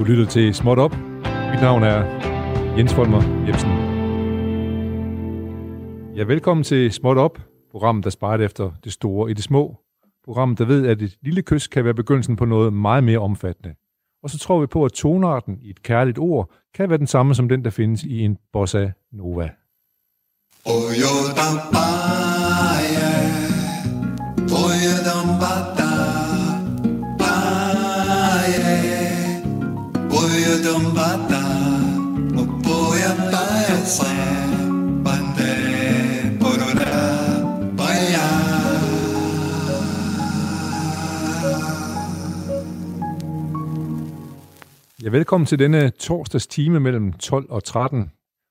Du lytter til Småt Op. Mit navn er Jens Folmer Jebsen. Ja, velkommen til Småt Op, programmet, der sparer efter det store i det små. Programmet, der ved, at et lille kys kan være begyndelsen på noget meget mere omfattende. Og så tror vi på, at tonarten i et kærligt ord kan være den samme som den, der findes i en bossa nova. Oyo Ja, velkommen til denne torsdags time mellem 12 og 13.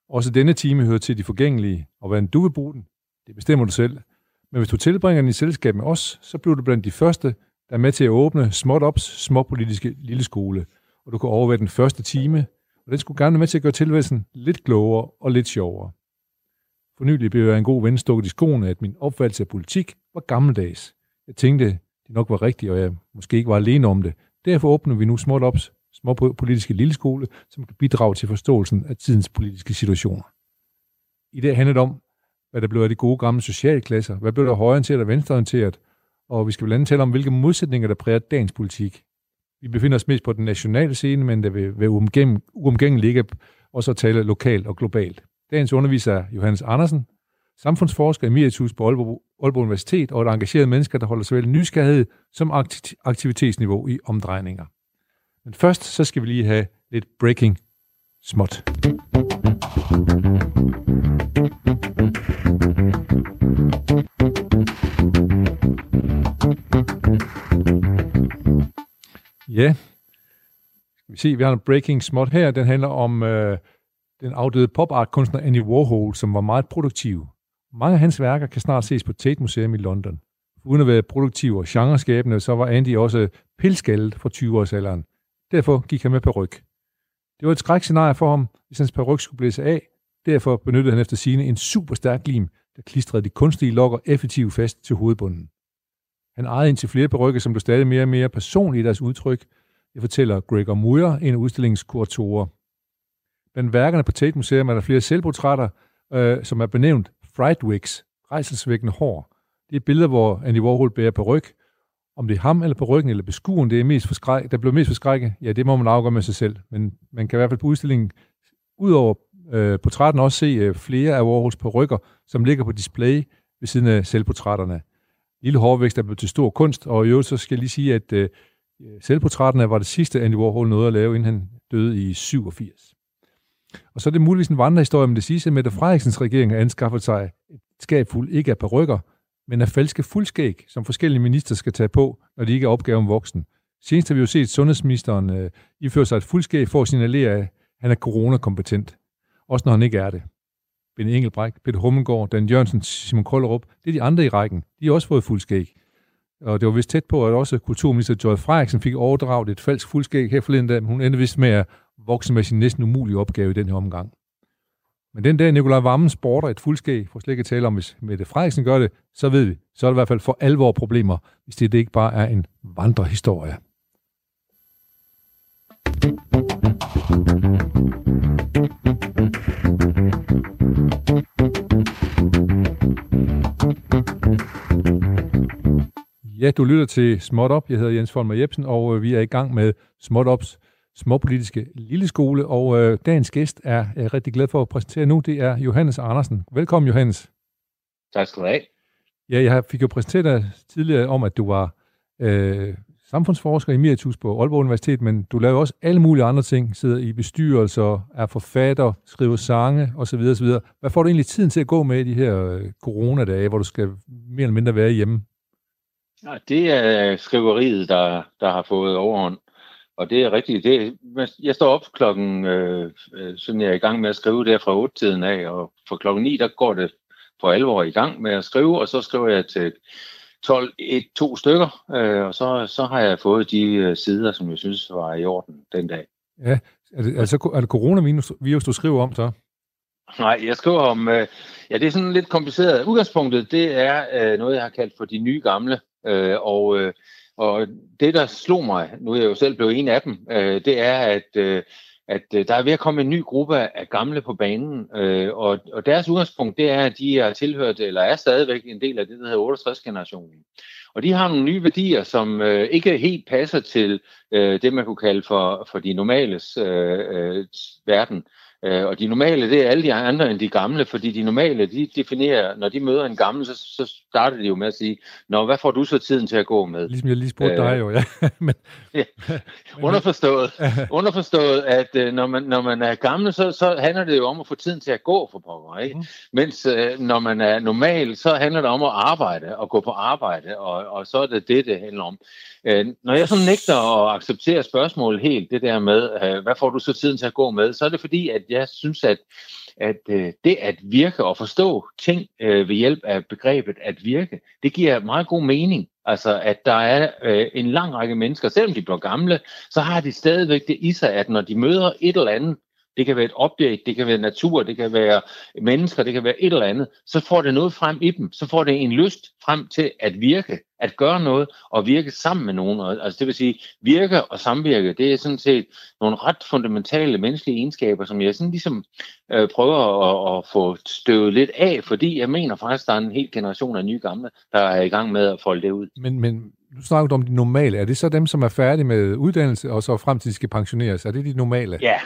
Også denne time hører til de forgængelige, og hvordan du vil bruge den, det bestemmer du selv. Men hvis du tilbringer den i selskab med os, så bliver du blandt de første, der er med til at åbne Småt Ops småpolitiske lille skole. Og du kan overvære den første time, og den skulle gerne være med til at gøre tilværelsen lidt klogere og lidt sjovere. For nylig blev jeg en god ven stukket i skoene, at min opfattelse af politik var gammeldags. Jeg tænkte, det nok var rigtigt, og jeg måske ikke var alene om det. Derfor åbner vi nu Småt Ops småpolitiske lilleskole, som kan bidrage til forståelsen af tidens politiske situationer. I dag handler det om, hvad der blev af de gode gamle socialklasser, hvad blev der højorienteret og venstreorienteret, og vi skal blandt andet tale om, hvilke modsætninger, der præger dagens politik. Vi befinder os mest på den nationale scene, men det vil være uomgængeligt ikke også at tale lokalt og globalt. Dagens underviser er Johannes Andersen, samfundsforsker emeritus på Aalborg, Aalborg Universitet og et engageret mennesker, der holder såvel nysgerrighed som aktivitetsniveau i omdrejninger. Men først så skal vi lige have lidt breaking småt. Ja, skal vi se, vi har en breaking småt her. Den handler om øh, den afdøde pop-art-kunstner Andy Warhol, som var meget produktiv. Mange af hans værker kan snart ses på Tate Museum i London. Uden at være produktiv og genreskabende, så var Andy også pilskaldet fra 20-årsalderen. Derfor gik han med peruk. Det var et skrækscenarie for ham, hvis hans peruk skulle blæse af. Derfor benyttede han efter sine en super stærk lim, der klistrede de kunstige lokker effektivt fast til hovedbunden. Han ejede indtil flere perukker, som blev stadig mere og mere personlige i deres udtryk. Det fortæller Gregor Muir, en af udstillingens kuratorer. Blandt værkerne på Tate Museum er der flere selvportrætter, øh, som er benævnt Frightwigs, rejselsvækkende hår. Det er billeder, hvor Andy Warhol bærer peruk, om det er ham eller på ryggen eller beskueren, det er mest forskræk, der blev mest forskrækket, ja, det må man afgøre med sig selv. Men man kan i hvert fald på udstillingen, udover øh, portrætten, også se øh, flere af Warhols rykker, som ligger på display ved siden af selvportrætterne. Lille hårvækst er blevet til stor kunst, og i øvrigt så skal jeg lige sige, at øh, selvportrætterne var det sidste, Andy Warhol nåede at lave, inden han døde i 87. Og så er det muligvis en vandrehistorie, men det siges, at Mette Frederiksens regering har anskaffet sig et skab fuld ikke af perukker, men af falske fuldskæg, som forskellige minister skal tage på, når de ikke er opgaven voksen. Senest har vi jo set sundhedsministeren øh, iføre sig et fuldskæg for at signalere, at han er coronakompetent. Også når han ikke er det. Benny Engelbrecht, Peter Hummelgaard, Dan Jørgensen, Simon Kollerup, det er de andre i rækken. De har også fået fuldskæg. Og det var vist tæt på, at også kulturminister Joy Frederiksen fik overdraget et falsk fuldskæg her forleden dag, men hun endte vist med at vokse med sin næsten umulige opgave i den her omgang. Men den dag Nikolaj Vammen sporter et fuldskæg, for slet ikke at tale om, hvis Mette Frederiksen gør det, så ved vi, så er det i hvert fald for alvor problemer, hvis det ikke bare er en vandrehistorie. Ja, du lytter til Småt Op. Jeg hedder Jens Folmer Jebsen, og øh, vi er i gang med Småt Ops småpolitiske lille skole, og øh, dagens gæst er jeg rigtig glad for at præsentere nu, det er Johannes Andersen. Velkommen, Johannes. Tak skal du have. Ja, jeg fik jo præsenteret dig tidligere om, at du var øh, samfundsforsker i emeritus på Aalborg Universitet, men du laver også alle mulige andre ting, sidder i bestyrelser, er forfatter, skriver sange osv. osv. Hvad får du egentlig tiden til at gå med i de her øh, coronadage, hvor du skal mere eller mindre være hjemme? Ja, det er skriveriet, der, der har fået overhånd. Og det er rigtigt. Det, jeg står op klokken, øh, øh, sådan jeg er i gang med at skrive der fra 8-tiden af, og for klokken 9, der går det for alvor i gang med at skrive, og så skriver jeg til 12, et, to stykker, øh, og så, så har jeg fået de øh, sider, som jeg synes var i orden den dag. Ja, er det, altså, er det coronavirus, du skriver om så? Nej, jeg skriver om, øh, ja, det er sådan lidt kompliceret. Udgangspunktet, det er øh, noget, jeg har kaldt for de nye gamle, øh, og øh, og det, der slog mig, nu er jeg jo selv blevet en af dem, øh, det er, at, øh, at øh, der er ved at komme en ny gruppe af gamle på banen, øh, og, og deres udgangspunkt, det er, at de er tilhørt, eller er stadigvæk en del af det, der hedder 68-generationen. Og de har nogle nye værdier, som øh, ikke helt passer til øh, det, man kunne kalde for, for de normales øh, øh, verden. Øh, og de normale, det er alle de andre end de gamle, fordi de normale, de definerer, når de møder en gammel, så, så starter de jo med at sige, Nå, hvad får du så tiden til at gå med? Ligesom jeg lige spurgte øh, dig jo, ja. men, ja. Underforstået, underforstået at øh, når, man, når man er gammel, så, så handler det jo om at få tiden til at gå for pokker, ikke? Mm. Mens øh, når man er normal, så handler det om at arbejde og gå på arbejde, og, og så er det det, det handler om. Øh, når jeg så nægter at acceptere spørgsmålet helt, det der med, øh, hvad får du så tiden til at gå med, så er det fordi, at jeg synes, at, at øh, det at virke og forstå ting øh, ved hjælp af begrebet at virke, det giver meget god mening. Altså, at der er øh, en lang række mennesker, selvom de bliver gamle, så har de stadigvæk det i sig, at når de møder et eller andet, det kan være et objekt, det kan være natur, det kan være mennesker, det kan være et eller andet, så får det noget frem i dem, så får det en lyst frem til at virke, at gøre noget og virke sammen med nogen. Altså det vil sige, virke og samvirke, det er sådan set nogle ret fundamentale menneskelige egenskaber, som jeg sådan ligesom øh, prøver at, at få støvet lidt af, fordi jeg mener faktisk, der er en hel generation af nye gamle, der er i gang med at folde det ud. Men, men nu snakker du om de normale. Er det så dem, som er færdige med uddannelse, og så frem til de skal pensioneres? Er det de normale? Ja,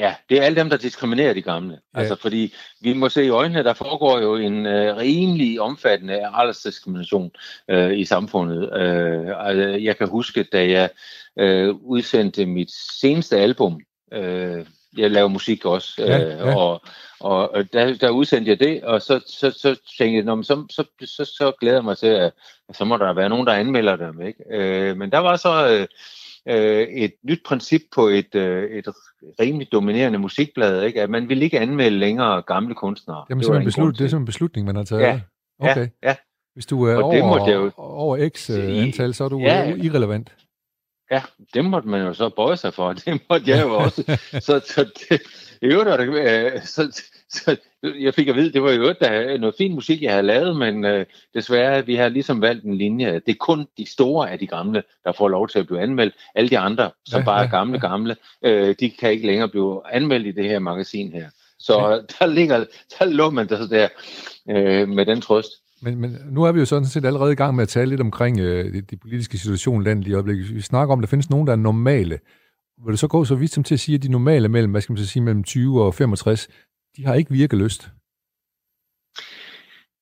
Ja, det er alle dem, der diskriminerer de gamle. Ja. Altså, fordi vi må se i øjnene, der foregår jo en øh, rimelig omfattende aldersdiskrimination øh, i samfundet. Øh, altså, jeg kan huske, da jeg øh, udsendte mit seneste album, øh, jeg laver musik også, øh, ja, ja. og, og der, der udsendte jeg det, og så, så, så tænkte jeg, så, så, så, så glæder jeg mig til, at så må der være nogen, der anmelder dem. Ikke? Øh, men der var så... Øh, øh, et nyt princip på et, øh, et rimelig dominerende musikblad, ikke? at man vil ikke anmelde længere gamle kunstnere. Jamen, det, det, beslut, det er sådan en beslutning, man har taget. Ja, okay. ja, ja. Hvis du er over, det jo, over x øh, antal, så er du ja, irrelevant. Ja, det måtte man jo så bøje sig for. Det måtte jeg jo også. så, så det, i øvrigt, øh, så, så jeg fik at vide, det var jo der noget fin musik, jeg havde lavet, men øh, desværre, vi har ligesom valgt en linje. Det er kun de store af de gamle, der får lov til at blive anmeldt. Alle de andre, som ja, bare er gamle, ja. gamle, øh, de kan ikke længere blive anmeldt i det her magasin her. Så ja. der, ligger, der lå man der, der øh, med den trøst. Men, men nu er vi jo sådan set allerede i gang med at tale lidt omkring øh, de, de politiske situation i landet i øjeblikket. Vi snakker om, at der findes nogen, der er normale. Vil du så gå så vidt som til at sige, at de normale mellem, hvad skal man så sige, mellem 20 og 65, de har ikke virkeløst.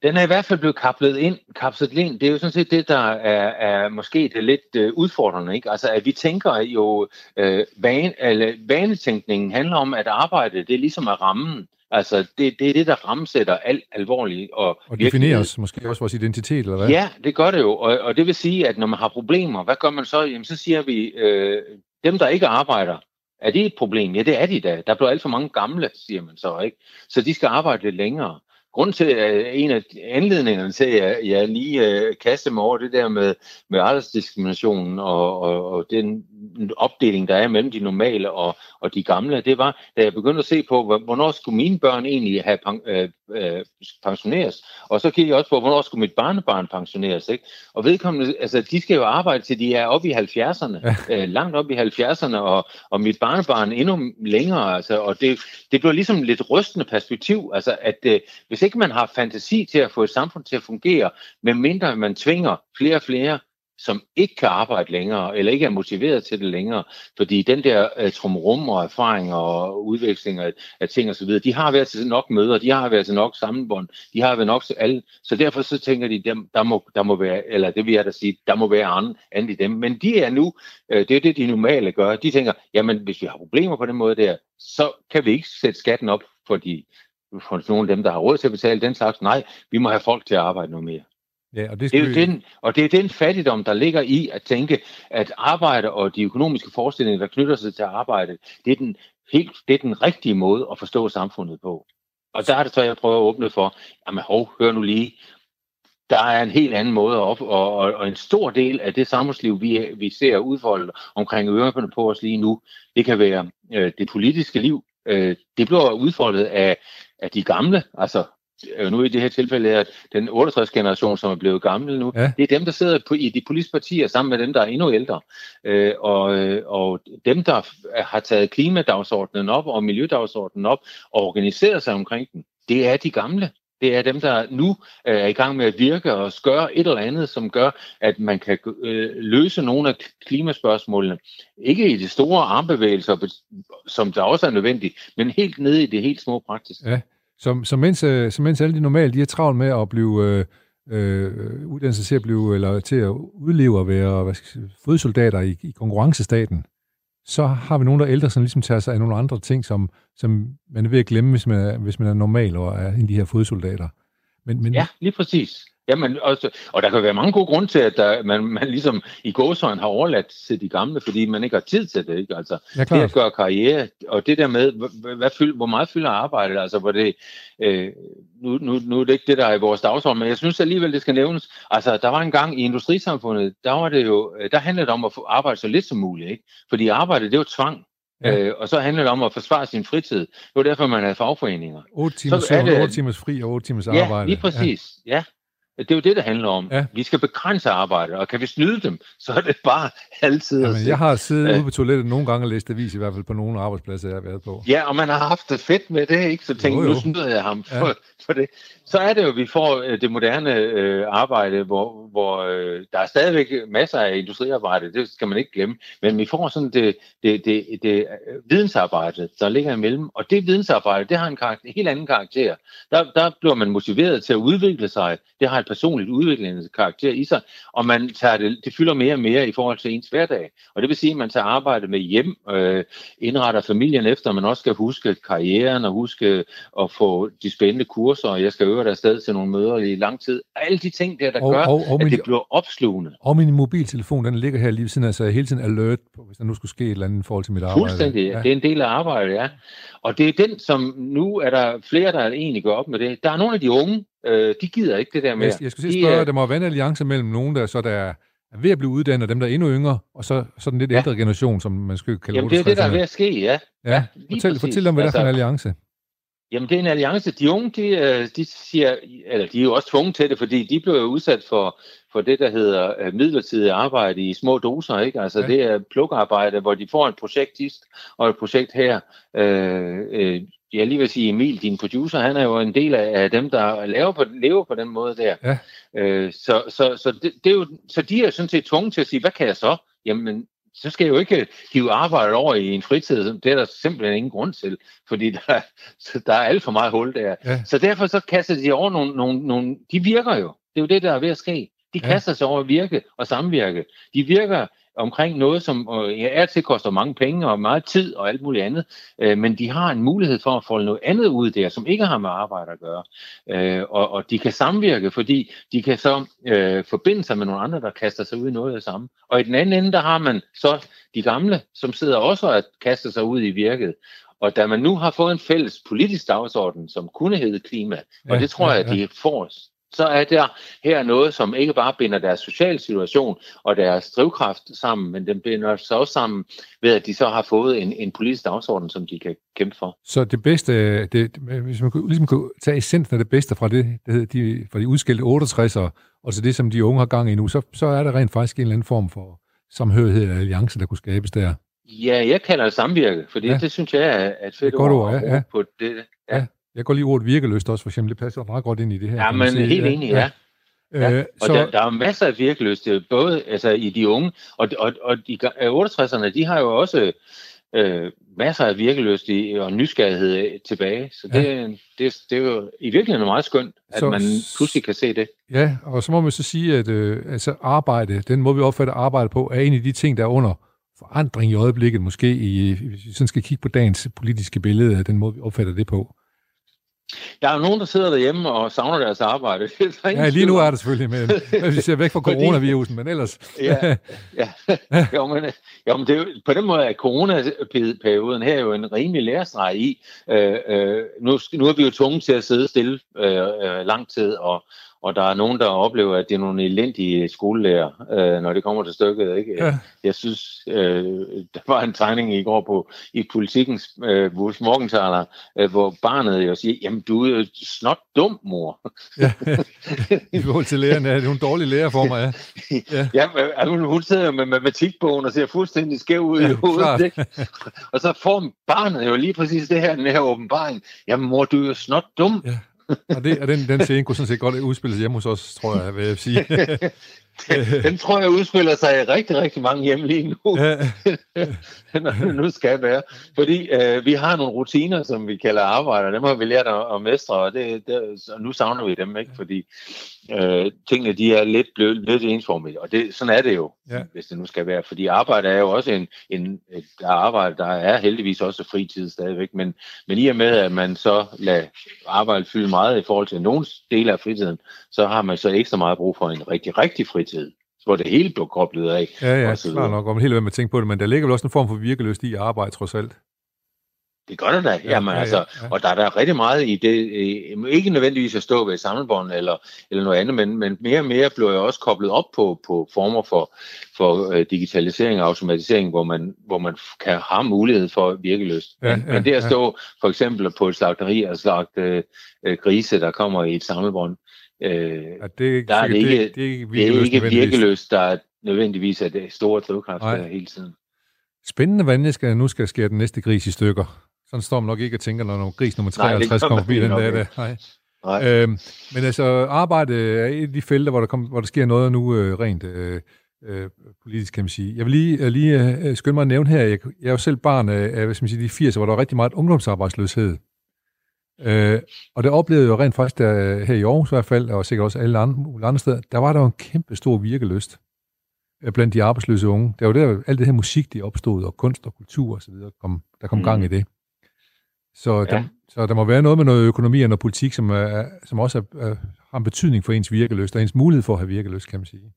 Den er i hvert fald blevet kapslet ind, kapslet ind. Det er jo sådan set det, der er, er måske det lidt uh, udfordrende. Ikke? Altså, at vi tænker jo, uh, vane, eller, vanetænkningen handler om, at arbejde, det er ligesom at rammen. Altså, det, det er det, der rammesætter alt alvorligt. Og, og definerer os måske også vores identitet, eller hvad? Ja, det gør det jo. Og, og det vil sige, at når man har problemer, hvad gør man så? Jamen, så siger vi, øh, dem, der ikke arbejder, er det et problem? Ja, det er de da. Der bliver alt for mange gamle, siger man så, ikke? Så de skal arbejde lidt længere. Grunden til, at en af anledningerne til, at jeg lige uh, kaster mig over det der med, med aldersdiskriminationen og, og, og den opdeling, der er mellem de normale og, og de gamle, det var, da jeg begyndte at se på, hvornår skulle mine børn egentlig have pen, øh, øh, pensioneres, og så kiggede jeg også på, hvornår skulle mit barnebarn pensioneres, ikke? Og vedkommende, altså, de skal jo arbejde til de er oppe i 70'erne, ja. øh, langt op i 70'erne, og, og mit barnebarn endnu længere, altså, og det, det bliver ligesom lidt rystende perspektiv, altså, at øh, hvis ikke man har fantasi til at få et samfund til at fungere, medmindre man tvinger flere og flere som ikke kan arbejde længere, eller ikke er motiveret til det længere, fordi den der øh, uh, trumrum og erfaring og udveksling af, af ting osv., de har været til nok møder, de har været til nok sammenbånd, de har været nok til alle, så derfor så tænker de, dem, der, må, der må være, eller det vil jeg da sige, der må være andet, andet i dem, men de er nu, uh, det er det, de normale gør, de tænker, jamen hvis vi har problemer på den måde der, så kan vi ikke sætte skatten op for de for nogle af dem, der har råd til at betale den slags. Nej, vi må have folk til at arbejde noget mere. Ja, og det, det er jo den, og det er den fattigdom, der ligger i at tænke, at arbejde og de økonomiske forestillinger, der knytter sig til arbejde, det er den, helt, det er den rigtige måde at forstå samfundet på. Og der er det så, jeg prøver at åbne for, jamen hov, hør nu lige, der er en helt anden måde op, og, og, og en stor del af det samfundsliv, vi, vi ser udfoldet omkring ørerne på os lige nu, det kan være øh, det politiske liv. Øh, det bliver udfoldet af, af de gamle, altså øh, nu i det her tilfælde er den 68-generation, som er blevet gammel nu, ja. det er dem, der sidder på, i de politiske partier sammen med dem, der er endnu ældre. Øh, og, øh, og dem, der har taget klimadagsordenen op og miljødagsordenen op og organiseret sig omkring den, det er de gamle. Det er dem, der nu øh, er i gang med at virke og gøre et eller andet, som gør, at man kan øh, løse nogle af klimaspørgsmålene. Ikke i de store armbevægelser, som der også er nødvendigt, men helt nede i det helt små praktiske. Ja, så, så, mens, øh, som så mens alle de normale, de er travlt med at blive øh, øh, uddannelse til at blive, eller til at udleve og være hvad skal sige, fodsoldater i, i konkurrencestaten, så har vi nogle, der er ældre, som ligesom tager sig af nogle andre ting, som, som man er ved at glemme, hvis man er, hvis man er normal og er en af de her fodsoldater. Men, men, ja, lige præcis. Jamen, også, og der kan være mange gode grunde til, at der, man, man ligesom i gåsøjne har overladt til de gamle, fordi man ikke har tid til det. Ikke? Altså, ja, det at gøre karriere, og det der med, hvad, fyld, hvor meget fylder arbejdet, altså hvor det, øh, nu, nu, nu er det ikke det, der er i vores dagsorden, men jeg synes alligevel, det skal nævnes. Altså, der var en gang i industrisamfundet, der var det jo, øh, der handlede det om at få arbejde så lidt som muligt, ikke? Fordi arbejde, det var tvang. Ja. Øh, og så handler det om at forsvare sin fritid. Det var derfor, man havde fagforeninger. 8 timers, så det, 8 timers fri og 8 timers arbejde. Ja, lige præcis. Ja. ja. Det er jo det, det handler om. Ja. Vi skal begrænse arbejdet, og kan vi snyde dem, så er det bare altid Jamen, Jeg har siddet ude på toilettet nogle gange og læst avis, i hvert fald på nogle arbejdspladser, jeg har været på. Ja, og man har haft det fedt med det, ikke? Så tænkte nu snyder jeg ham for, ja. for det. Så er det jo, at vi får øh, det moderne øh, arbejde, hvor, hvor øh, der er stadigvæk masser af industriarbejde, det skal man ikke glemme, men vi får sådan det, det, det, det, det øh, vidensarbejde, der ligger imellem, og det vidensarbejde, det har en, karakter, en helt anden karakter. Der, der bliver man motiveret til at udvikle sig, det har personligt udviklende karakter i sig, og man tager det, det fylder mere og mere i forhold til ens hverdag. Og det vil sige, at man tager arbejde med hjem, øh, indretter familien efter, man også skal huske karrieren og huske at få de spændende kurser, og jeg skal øve der afsted til nogle møder i lang tid. Alle de ting der, der og, gør, og, og at min, det bliver opslugende. Og min mobiltelefon, den ligger her lige ved siden af, så jeg hele tiden alert på, hvis der nu skulle ske et eller andet i forhold til mit arbejde. Fuldstændig, ja. det er en del af arbejdet, ja. Og det er den, som nu er der flere, der egentlig går op med det. Der er nogle af de unge, øh, de gider ikke det der med. Jeg, jeg skulle sige spørge, de, der må være en alliance mellem nogen, der så der er ved at blive uddannet, og dem, der er endnu yngre, og så sådan lidt ja. ældre generation, som man skal kalde Jamen, det er det, der er ved at ske, ja. Ja, ja fortæl, fortæl om, hvad altså, det er for en altså- alliance. Jamen, det er en alliance. De unge, de, øh, de siger, eller de er jo også tvunget til det, fordi de blev udsat for, for det, der hedder øh, midlertidig arbejde i små doser, ikke? Altså, ja. det er plukarbejde, hvor de får et projektist og et projekt her. Øh, øh, jeg lige vil sige, Emil, din producer, han er jo en del af dem, der laver på, lever på den måde der. Ja. Øh, så, så, så, det, det er jo, så de er sådan set tvunget til at sige, hvad kan jeg så? Jamen, så skal jeg jo ikke hive arbejdet over i en fritid. Det er der simpelthen ingen grund til, fordi der, så der er alt for meget hul der. Ja. Så derfor så kaster de over nogle, nogle, nogle... De virker jo. Det er jo det, der er ved at ske. De kaster ja. sig over at virke og samvirke. De virker omkring noget, som øh, er til koster mange penge og meget tid og alt muligt andet, øh, men de har en mulighed for at få noget andet ud der, som ikke har med arbejde at gøre. Øh, og, og de kan samvirke, fordi de kan så øh, forbinde sig med nogle andre, der kaster sig ud i noget af det samme. Og i den anden ende, der har man så de gamle, som sidder også og kaster sig ud i virket. Og da man nu har fået en fælles politisk dagsorden, som kunne hedde klima, ja, og det tror jeg, at de får så er der her noget, som ikke bare binder deres sociale situation og deres drivkraft sammen, men den binder sig også sammen ved, at de så har fået en, en politisk dagsorden, som de kan kæmpe for. Så det bedste, det, hvis man ligesom kunne tage essensen af det bedste fra det, det hedder de, fra de udskilte 68'ere, og så det, som de unge har gang i nu, så, så er der rent faktisk en eller anden form for samhørighed eller alliance, der kunne skabes der. Ja, jeg kalder det samvirke, for ja. det synes jeg er et fedt ord, ord ja, ja. på det. Ja. ja. Jeg går lige ordet virkeløst også, for eksempel. Det passer meget godt ind i det her. Ja, men helt enig, ja. ja. ja. og så... der, der er masser af virkeløst, både altså, i de unge, og, og, og de 68'erne, de har jo også øh, masser af virkeløst og nysgerrighed tilbage. Så det, ja. det, det er jo i virkeligheden meget skønt, at så, man pludselig kan se det. Ja, og så må man så sige, at øh, altså arbejde, den må vi opfatte arbejde på, er en af de ting, der er under forandring i øjeblikket, måske i, hvis vi sådan skal kigge på dagens politiske billede, den måde vi opfatter det på. Der er jo nogen, der sidder derhjemme og savner deres arbejde. ja, lige nu er det selvfølgelig, men vi ser væk fra coronavirusen, men ellers... ja, ja. Jo, men, jo, men det er jo, på den måde er coronaperioden her jo en rimelig lærestreg i. Øh, øh, nu, nu er vi jo tvunget til at sidde stille øh, øh, lang tid og, og der er nogen, der oplever, at det er nogle elendige skolelærer, øh, når det kommer til stykket. Ikke? Ja. Jeg synes, øh, der var en tegning i går på i politikens øh, Wolf Morgenthaler, øh, hvor barnet jo siger, jamen du er jo snot dum, mor. ja, i forhold til læreren, er det nogle dårlige lærer for mig, ja. Ja, ja altså, hun sidder med matematikbogen og ser fuldstændig skæv ud ja, i hovedet, ikke? og så får barnet jo lige præcis det her, den her åbenbaring, jamen mor, du er jo snot dum. Ja og, det, og den, den scene kunne sådan set godt udspilles hjemme hos os, tror jeg, vil jeg sige. den, den tror jeg udspiller sig i rigtig, rigtig mange hjem lige nu. Ja. Når det nu skal være. Fordi øh, vi har nogle rutiner, som vi kalder arbejder. Dem har vi lært at, at mestre, og, det, det, og nu savner vi dem, ikke? Fordi øh, tingene de er lidt blevet lidt ensformige. Og det, sådan er det jo, ja. hvis det nu skal være. Fordi arbejde er jo også en, en et arbejde, der er heldigvis også fritid stadigvæk. Men, men i og med, at man så lader arbejde fylde meget i forhold til nogle dele af fritiden, så har man så ekstra meget brug for en rigtig, rigtig fritid hvor det hele blev koblet af. Ja, ja, klart nok, og man helt ved med at tænke på det, men der ligger vel også en form for virkeløst i arbejde, trods alt. Det gør det da. Ja, Jamen, ja, altså, ja. Og der er der rigtig meget i det, ikke nødvendigvis at stå ved et samlebånd eller, eller noget andet, men, men mere og mere bliver jeg også koblet op på, på former for, for uh, digitalisering og automatisering, hvor man, hvor man kan have mulighed for virkeløst. Ja, men, ja, men det at stå ja. for eksempel på et slagteri og slagte uh, grise, der kommer i et samlebånd, uh, ja, det, der er det ikke, det, det er ikke virkeløst, det er ikke virkeløst der er nødvendigvis er det store drivkraft hele tiden. Spændende, hvordan jeg skal, nu skal skære den næste gris i stykker. Sådan står man nok ikke og tænker, når gris nummer 53 Nej, kommer forbi den dag. Der. Nej. Nej. Øhm, men altså, arbejde er et af de felter, hvor der, kom, hvor der sker noget nu øh, rent øh, øh, politisk, kan man sige. Jeg vil lige, øh, lige øh, skynde mig at nævne her, jeg, jeg er jo selv barn af, hvad skal man sige, de 80'er, hvor der var rigtig meget ungdomsarbejdsløshed. Øh, og det oplevede jeg jo rent faktisk der, her i Aarhus i hvert fald, og sikkert også alle andre, andre steder, der var der jo en kæmpe stor virkeløst øh, blandt de arbejdsløse unge. Det var der, alt det her musik, de opstod, og kunst og kultur og så videre, kom, der kom mm. gang i det. Så, ja. der, så der må være noget med noget økonomi og noget politik, som, er, som også er, er, har en betydning for ens virkeløst, og ens mulighed for at have virkeløst, kan man sige.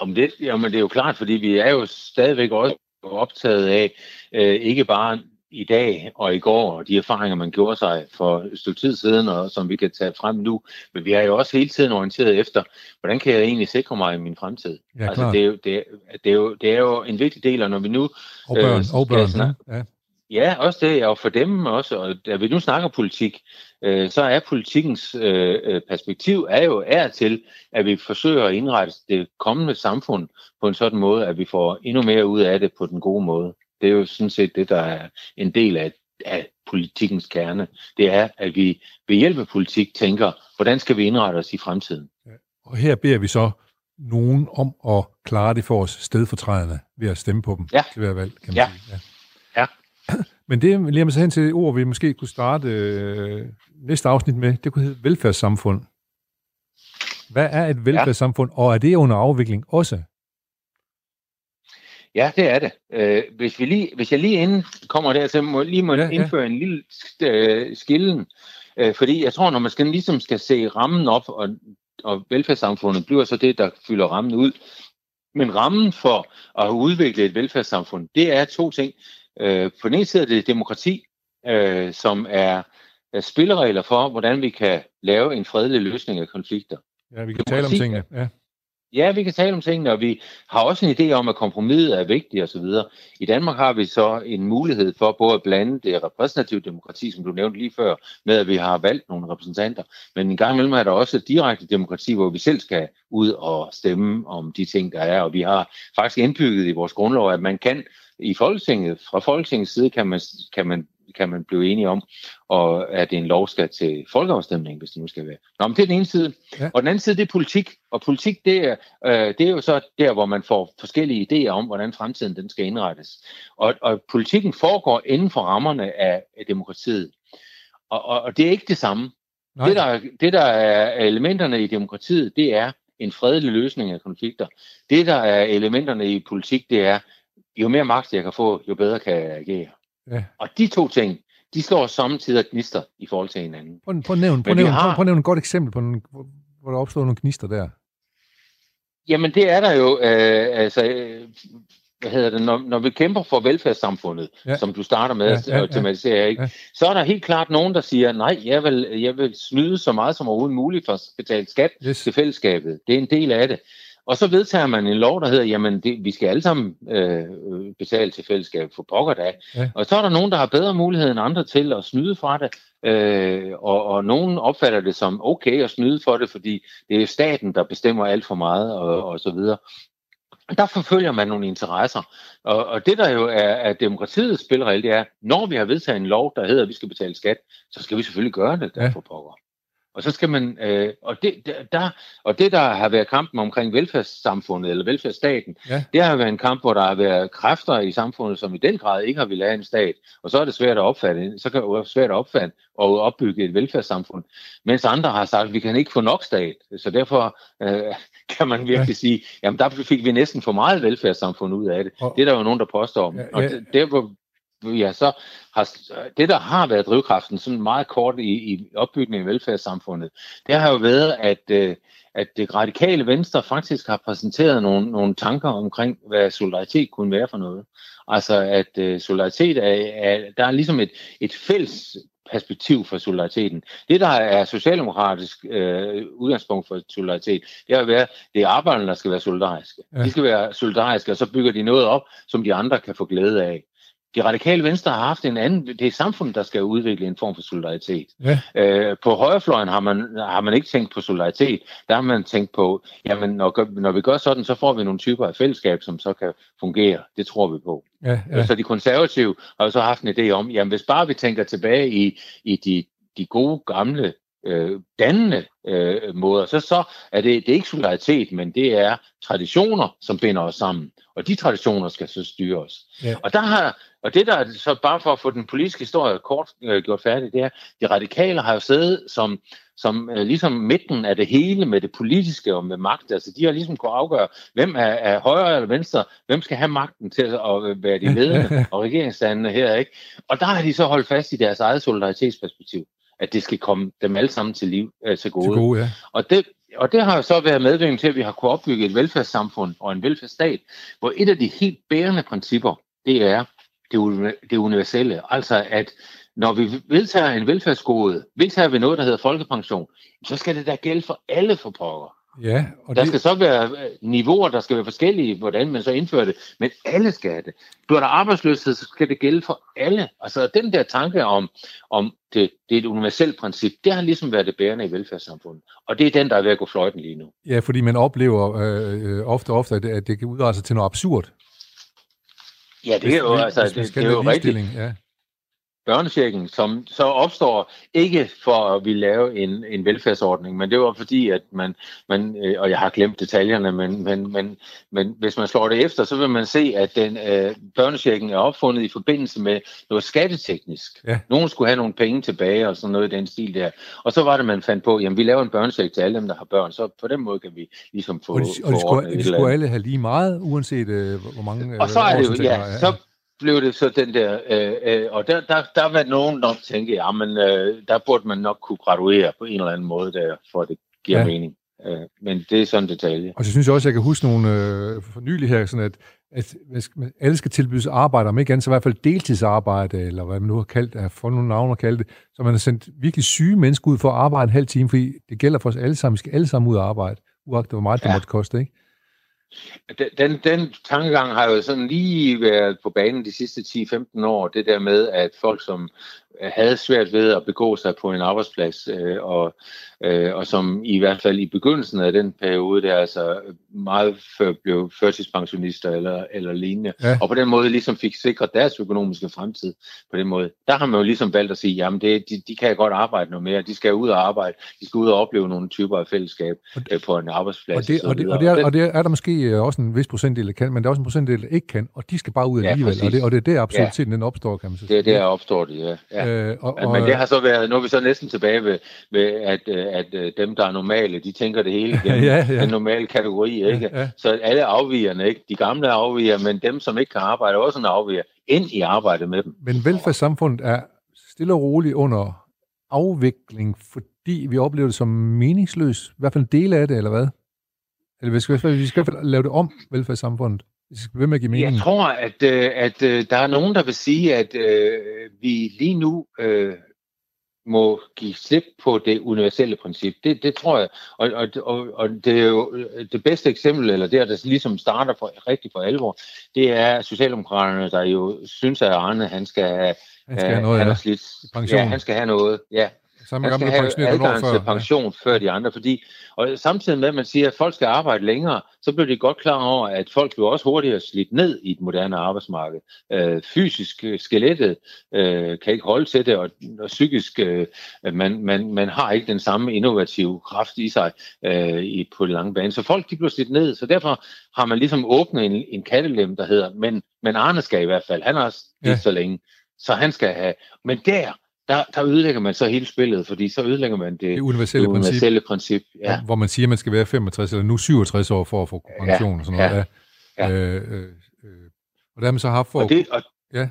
Jamen det, jamen det er jo klart, fordi vi er jo stadigvæk også optaget af, øh, ikke bare i dag og i går, og de erfaringer, man gjorde sig for et stykke tid siden, og som vi kan tage frem nu, men vi er jo også hele tiden orienteret efter, hvordan kan jeg egentlig sikre mig i min fremtid? Ja, altså, det, er jo, det, det, er jo, det er jo en vigtig del, og når vi nu... Og børn, øh, og børn, snakke, ja. Ja, også det, og for dem også. Og da vi nu snakker politik, øh, så er politikens øh, øh, perspektiv er jo er til, at vi forsøger at indrette det kommende samfund på en sådan måde, at vi får endnu mere ud af det på den gode måde. Det er jo sådan set det, der er en del af, af politikens kerne. Det er, at vi ved hjælp af politik tænker, hvordan skal vi indrette os i fremtiden? Ja. Og her beder vi så nogen om at klare det for os stedfortrædende ved at stemme på dem ja. til hver valg, kan man ja. sige. Ja. Men det leder mig så hen til et ord, vi måske kunne starte øh, næste afsnit med. Det kunne hedde velfærdssamfund. Hvad er et velfærdssamfund, ja. og er det under afvikling også? Ja, det er det. Øh, hvis, vi lige, hvis jeg lige inden kommer der, så må lige må ja, indføre ja. en lille øh, skillen. Øh, fordi jeg tror, når man skal, ligesom skal se rammen op, og, og velfærdssamfundet bliver så det, der fylder rammen ud. Men rammen for at udvikle et velfærdssamfund, det er to ting. Øh, på den ene side er det demokrati, øh, som er, er spilleregler for, hvordan vi kan lave en fredelig løsning af konflikter. Ja, vi kan demokrati, tale om tingene. Ja. Ja, vi kan tale om tingene, og vi har også en idé om, at kompromiset er vigtigt osv. I Danmark har vi så en mulighed for både at blande det repræsentative demokrati, som du nævnte lige før, med at vi har valgt nogle repræsentanter. Men en gang imellem er der også et direkte demokrati, hvor vi selv skal ud og stemme om de ting, der er. Og vi har faktisk indbygget i vores grundlov, at man kan i Folketinget, fra Folketingets side kan man, kan man kan man blive enige om, og at en lov skal til folkeafstemning, hvis det nu skal være. Nå, men det er den ene side. Ja. Og den anden side, det er politik. Og politik, det er, øh, det er jo så der, hvor man får forskellige idéer om, hvordan fremtiden den skal indrettes. Og, og politikken foregår inden for rammerne af, af demokratiet. Og, og, og det er ikke det samme. Det der, det, der er elementerne i demokratiet, det er en fredelig løsning af konflikter. Det, der er elementerne i politik, det er, jo mere magt jeg kan få, jo bedre kan jeg agere. Ja. Og de to ting, de slår samtidig gnister i forhold til hinanden. Prøv, prøv, at, nævne, prøv, nævne, har... prøv nævne et godt eksempel, på en, hvor der opstår nogle gnister der. Jamen det er der jo, øh, altså, øh, hvad hedder det, når, når vi kæmper for velfærdssamfundet, ja. som du starter med ja, at ja, tematisere, ikke? Ja. så er der helt klart nogen, der siger, nej, jeg vil, jeg vil snyde så meget som overhovedet muligt for at betale skat yes. til fællesskabet. Det er en del af det. Og så vedtager man en lov, der hedder, jamen det, vi skal alle sammen øh, betale til fællesskab for pokker da. Ja. Og så er der nogen, der har bedre mulighed end andre til at snyde fra det, øh, og, og nogen opfatter det som okay at snyde for det, fordi det er staten, der bestemmer alt for meget og, og så videre. Der forfølger man nogle interesser. Og, og det, der jo er, er demokratiets spilregel, det er, når vi har vedtaget en lov, der hedder, at vi skal betale skat, så skal vi selvfølgelig gøre det, der ja. for pokker. Og så skal man, øh, og, det, der, og det der har været kampen omkring velfærdssamfundet eller velfærdsstaten, ja. det har været en kamp, hvor der har været kræfter i samfundet, som i den grad ikke har ville have en stat. Og så er det svært at opfatte, så kan det være svært at opfatte og opbygge et velfærdssamfund. Mens andre har sagt, at vi kan ikke få nok stat. Så derfor øh, kan man virkelig ja. sige, jamen der fik vi næsten for meget velfærdssamfund ud af det. Og, det er der jo nogen, der påstår. Ja, ja. Og der, hvor ja, så har det, der har været drivkraften, sådan meget kort i, i opbygningen af velfærdssamfundet, det har jo været, at, øh, at det radikale venstre faktisk har præsenteret nogle, nogle tanker omkring, hvad solidaritet kunne være for noget. Altså, at øh, solidaritet er, er, der er ligesom et, et fælles perspektiv for solidariteten. Det, der er socialdemokratisk øh, udgangspunkt for solidaritet, det er at være, det er arbejderne, der skal være solidariske. Ja. De skal være solidariske, og så bygger de noget op, som de andre kan få glæde af de radikale venstre har haft en anden, det er samfundet, der skal udvikle en form for solidaritet. Ja. Øh, på højrefløjen har man, har man ikke tænkt på solidaritet, der har man tænkt på, jamen når, når vi gør sådan, så får vi nogle typer af fællesskab, som så kan fungere. Det tror vi på. Ja, ja. Så de konservative har jo så haft en idé om, jamen hvis bare vi tænker tilbage i, i de, de gode gamle øh, dannende øh, måder, så, så er det, det er ikke solidaritet, men det er traditioner, som binder os sammen. Og de traditioner skal så styre os. Ja. Og der har og det der er så bare for at få den politiske historie kort øh, gjort færdig, det er, de radikale har jo siddet som, som øh, ligesom midten af det hele med det politiske og med magt. Altså de har ligesom kunnet afgøre, hvem er, er højre eller venstre, hvem skal have magten til at være de ledende og regeringsstandene her. ikke. Og der har de så holdt fast i deres eget solidaritetsperspektiv at det skal komme dem alle sammen til liv øh, til gode. Til gode ja. Og det, og det har jo så været medvirkende til, at vi har kunnet opbygge et velfærdssamfund og en velfærdsstat, hvor et af de helt bærende principper, det er det, det universelle. Altså at når vi vedtager en velfærdsgode, vedtager vi noget, der hedder folkepension, så skal det da gælde for alle for pokker. Ja, og der det... skal så være øh, niveauer, der skal være forskellige, hvordan man så indfører det, men alle skal have det. Bliver der arbejdsløshed, så skal det gælde for alle. Altså den der tanke om, om det, det er et universelt princip, det har ligesom været det bærende i velfærdssamfundet. Og det er den, der er ved at gå fløjten lige nu. Ja, fordi man oplever øh, øh ofte ofte, at det, at det kan udrette sig til noget absurd. Ja, det er jo, altså, det, det er jo rigtigt. Ja børnechecken, som så opstår ikke for at vi lave en, en velfærdsordning, men det var fordi, at man, man øh, og jeg har glemt detaljerne, men, men, men, men hvis man slår det efter, så vil man se, at den øh, børnechecken er opfundet i forbindelse med noget skatteteknisk. Ja. Nogen skulle have nogle penge tilbage og sådan noget i den stil der. Og så var det, man fandt på, jamen vi laver en børnecheck til alle dem, der har børn, så på den måde kan vi ligesom få... Og de, og de, skulle, de skulle alle have lige meget, uanset øh, hvor mange... Øh, og så er det jo, ja, så, blev det så den der, øh, øh, og der, der, der var nogen nok tænke, ja, men øh, der burde man nok kunne graduere på en eller anden måde, der, for at det giver ja. mening. Øh, men det er sådan en detalje. Og så synes jeg også, at jeg kan huske nogle øh, fornylige her, sådan at, at alle skal tilbydes arbejde, om ikke andet, så i hvert fald deltidsarbejde, eller hvad man nu har kaldt det, for nogle navne at kalde det, så man har sendt virkelig syge mennesker ud for at arbejde en halv time, fordi det gælder for os alle sammen, vi skal alle sammen ud og arbejde, uagtet hvor meget det ja. måtte koste, ikke? Den, den tankegang har jo sådan lige været på banen de sidste 10-15 år, det der med, at folk, som havde svært ved at begå sig på en arbejdsplads, øh, og, øh, og som i hvert fald i begyndelsen af den periode, der altså meget før blev førtidspensionister eller, eller lignende, ja. og på den måde ligesom fik sikret deres økonomiske fremtid på den måde. Der har man jo ligesom valgt at sige, jamen det, de, de kan godt arbejde noget mere, de skal ud og arbejde, de skal ud og opleve nogle typer af fællesskab øh, på en arbejdsplads. Og det, og, det, og, det er, og det er der måske øh, også en vis procentdel, der kan, men der er også en procentdel, der ikke kan, og de skal bare ud alligevel, ja, og, det, og det er der absurditeten ja. den opstår, kan man sige. Det er der opstår det, ja. ja. Øh, og, og, men det har så været, nu er vi så næsten tilbage ved, ved at, øh, at, at dem, der er normale, de tænker det hele gennem ja, ja. den normale kategori, ikke? Ja, ja. Så alle afvigerne, ikke? De gamle afviger, men dem, som ikke kan arbejde, er også en afviger ind i arbejdet med dem. Men velfærdssamfundet er stille og roligt under afvikling, fordi vi oplever det som meningsløst, i hvert fald en del af det, eller hvad? Eller vi skal, vi skal lave det om, velfærdssamfundet. Det skal blive med at give mening. Jeg tror, at, øh, at øh, der er nogen, der vil sige, at øh, vi lige nu må give slip på det universelle princip. Det, det tror jeg. Og, og, og, og det er jo det bedste eksempel, eller det, der ligesom starter for, rigtig for alvor, det er Socialdemokraterne, der jo synes, at Arne han skal have, han skal have noget, han ja. slidt, Pension. ja, han skal have noget. Ja, Samme han skal gamle have adgang til pension før de andre, fordi, og samtidig med, at man siger, at folk skal arbejde længere, så bliver de godt klar over, at folk bliver også hurtigere slidt ned i et moderne arbejdsmarked. Øh, fysisk, øh, skelettet øh, kan ikke holde til det, og, og psykisk, øh, man, man, man har ikke den samme innovative kraft i sig øh, i, på det lange bane. Så folk de bliver slidt ned, så derfor har man ligesom åbnet en, en kattelem, der hedder, men, men Arne skal i hvert fald, han har også ja. så længe, så han skal have, men der, der, der ødelægger man så hele spillet, fordi så ødelægger man det, Det universelle det princip, universelle princip. Ja. hvor man siger, at man skal være 65 eller nu 67 år for at få pension og sådan noget. ja, Ja. ja. Øh, øh, øh. Og man så haft for... Og det, og, Ja.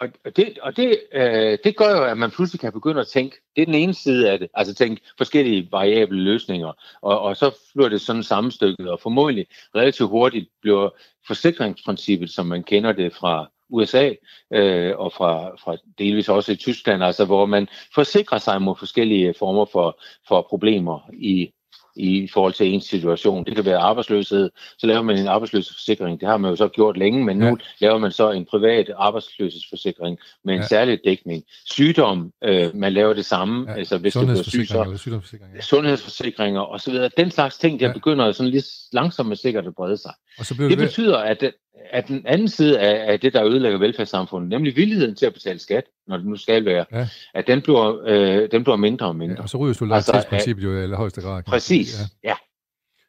og, og det, og det, øh, det gør jo, at man pludselig kan begynde at tænke, det er den ene side af det, altså tænke forskellige variable løsninger, og, og så bliver det sådan sammenstykket, og formodentlig relativt hurtigt bliver forsikringsprincippet, som man kender det fra USA øh, og fra, fra delvis også i Tyskland, altså hvor man forsikrer sig mod forskellige former for, for problemer i, i forhold til ens situation. Det kan være arbejdsløshed, så laver man en arbejdsløshedsforsikring. Det har man jo så gjort længe, men nu Ja. laver man så en privat arbejdsløshedsforsikring med en Ja. særlig dækning. Sygdom, øh, man laver det samme, Ja, altså hvis du bliver syg, så eller sygdomsforsikring. Ja. sundhedsforsikringer og så videre. Den slags ting, der Ja. begynder sådan lidt langsomt men sikkert at brede sig. Og så Det det, betyder, at, at den anden side af, af det, der ødelægger velfærdssamfundet, nemlig villigheden til at betale skat, når det nu skal være, Ja. at den bliver, øh, den bliver mindre og mindre. ja, og så ryger Altså, solidaritetsprincippet jo i allerhøjeste grad. Præcis, ja. ja.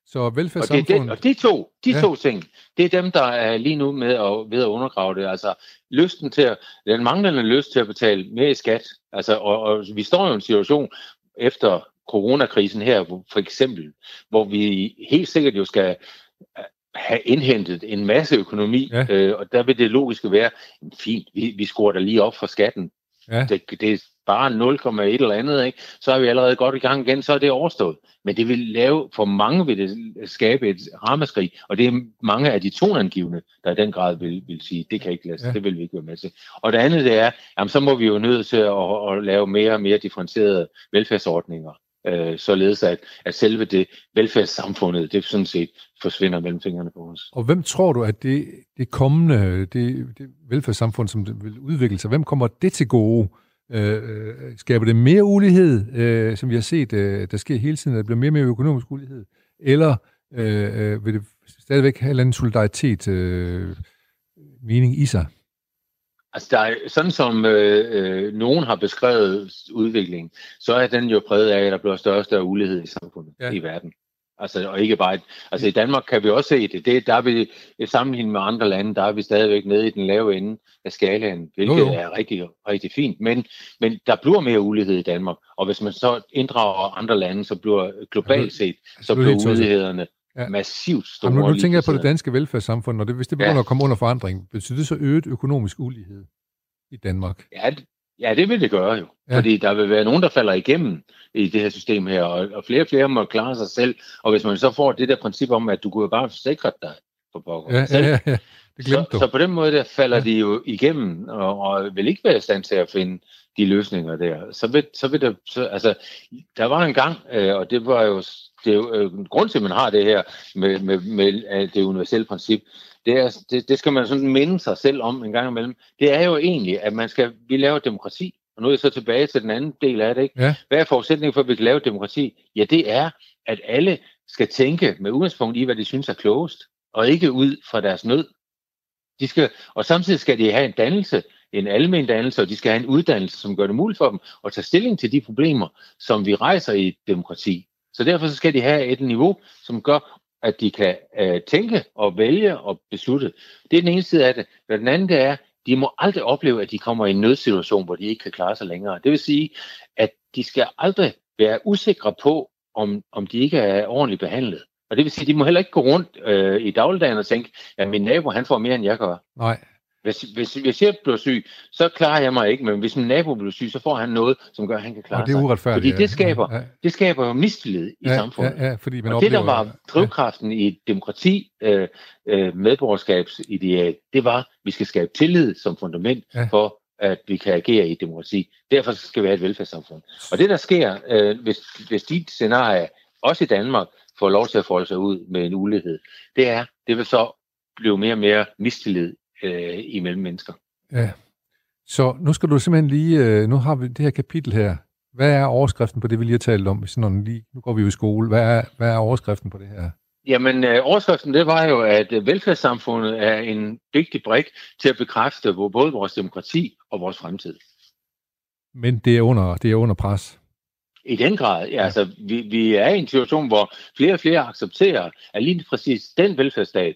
Så Og, det velfærdssamfundet... det, og de to, de Ja. to ting, det er dem, der er lige nu med at, ved at undergrave det. Altså lysten til at, den manglende lyst til at betale mere i skat. Altså, og, og vi står jo i en situation efter coronakrisen her, for eksempel, hvor vi helt sikkert jo skal have indhentet en masse økonomi, Ja. øh, og der vil det logiske være, fint, vi, vi skruer da lige op for skatten. Ja. Det, det er bare 0,1 eller andet, ikke? så er vi allerede godt i gang igen, så er det overstået. Men det vil lave, for mange vil det skabe et ramaskrig, og det er mange af de tonangivende, der i den grad vil, vil sige, det kan ikke lade sig, Ja. det vil vi ikke være med til. Og det andet det er, jamen, så må vi jo nødt til at, at lave mere og mere differentierede velfærdsordninger, øh, således at, at selve det velfærdssamfundet, det sådan set forsvinder mellem fingrene på os. Og hvem tror du, at det, det kommende, det, det velfærdssamfund, som det vil udvikle sig, hvem kommer det til gode? Øh, øh, skaber det mere ulighed, øh, som vi har set, øh, der sker hele tiden, at der bliver mere og mere økonomisk ulighed? Eller øh, øh, vil det stadigvæk have en eller anden solidaritet øh, mening i sig? Altså, der er, sådan som øh, øh, nogen har beskrevet udviklingen, så er den jo præget af, at der bliver større og større ulighed i samfundet, Ja. i verden. Altså, og ikke bare... Altså, i Danmark kan vi også se det. det der er vi, i sammenligning med andre lande, der er vi stadigvæk nede i den lave ende af skalaen, hvilket Jo, jo. er rigtig, rigtig fint. Men, men der bliver mere ulighed i Danmark, og hvis man så inddrager andre lande, så bliver globalt set, så det er bliver ulighederne Ja. massivt store. Jamen, nu, nu tænker jeg på det danske velfærdssamfund, og det, hvis det begynder Ja. at komme under forandring, betyder det så øget økonomisk ulighed i Danmark? Ja, det- ja, det vil det gøre jo. Ja. Fordi der vil være nogen, der falder igennem i det her system her, og, og flere og flere må klare sig selv. Og hvis man så får det der princip om, at du kunne jo bare forsikre dig for pokker Ja, selv, ja, ja. Det så, du. så på den måde der falder ja. de jo igennem, og, og vil ikke være i stand til at finde de løsninger der. Så vil, så vil det, så, altså, der var en gang, øh, og det var jo, det er jo øh, grund til, at man har det her med, med, med øh, det universelle princip, det, er, det, det skal man sådan minde sig selv om en gang imellem. Det er jo egentlig, at man skal, vi laver demokrati, og nu er jeg så tilbage til den anden del af det. Ikke? Ja. Hvad er forudsætningen for, at vi kan lave demokrati? Ja, det er, at alle skal tænke med udgangspunkt i, hvad de synes er klogest, og ikke ud fra deres nød. De skal, og samtidig skal de have en dannelse, en almen dannelse, og de skal have en uddannelse, som gør det muligt for dem at tage stilling til de problemer, som vi rejser i et demokrati. Så derfor så skal de have et niveau, som gør, at de kan øh, tænke og vælge og beslutte. Det er den ene side af det. Hvad den anden det er, de må aldrig opleve, at de kommer i en nødsituation, hvor de ikke kan klare sig længere. Det vil sige, at de skal aldrig være usikre på, om, om de ikke er ordentligt behandlet. Og det vil sige, at de må heller ikke gå rundt øh, i dagligdagen og tænke, at min nabo han får mere, end jeg gør. Nej. Hvis, hvis, hvis jeg bliver syg, så klarer jeg mig ikke, men hvis min nabo bliver syg, så får han noget, som gør, at han kan klare og det er uretfærdigt. Fordi det skaber, ja, ja. det skaber jo mistillid i ja, samfundet. Ja, ja, fordi man og oplever, det, der var drivkraften ja. i et demokrati, øh, øh, medborgerskabsideal, det var, at vi skal skabe tillid som fundament ja. for, at vi kan agere i et demokrati. Derfor skal vi have et velfærdssamfund. Og det, der sker, øh, hvis, hvis dit scenarie, også i Danmark, får lov til at folde sig ud med en ulighed, det er, det vil så blive mere og mere mistillid øh, imellem mennesker. Ja. Så nu skal du simpelthen lige, øh, nu har vi det her kapitel her. Hvad er overskriften på det, vi lige har talt om? Sådan lige, nu går vi jo i skole. Hvad er, hvad er overskriften på det her? Jamen, øh, overskriften det var jo, at øh, velfærdssamfundet er en vigtig brik til at bekræfte både vores demokrati og vores fremtid. Men det er under, det er under pres. I den grad. Ja, altså, vi, vi er i en situation, hvor flere og flere accepterer, at lige præcis den velfærdsstat,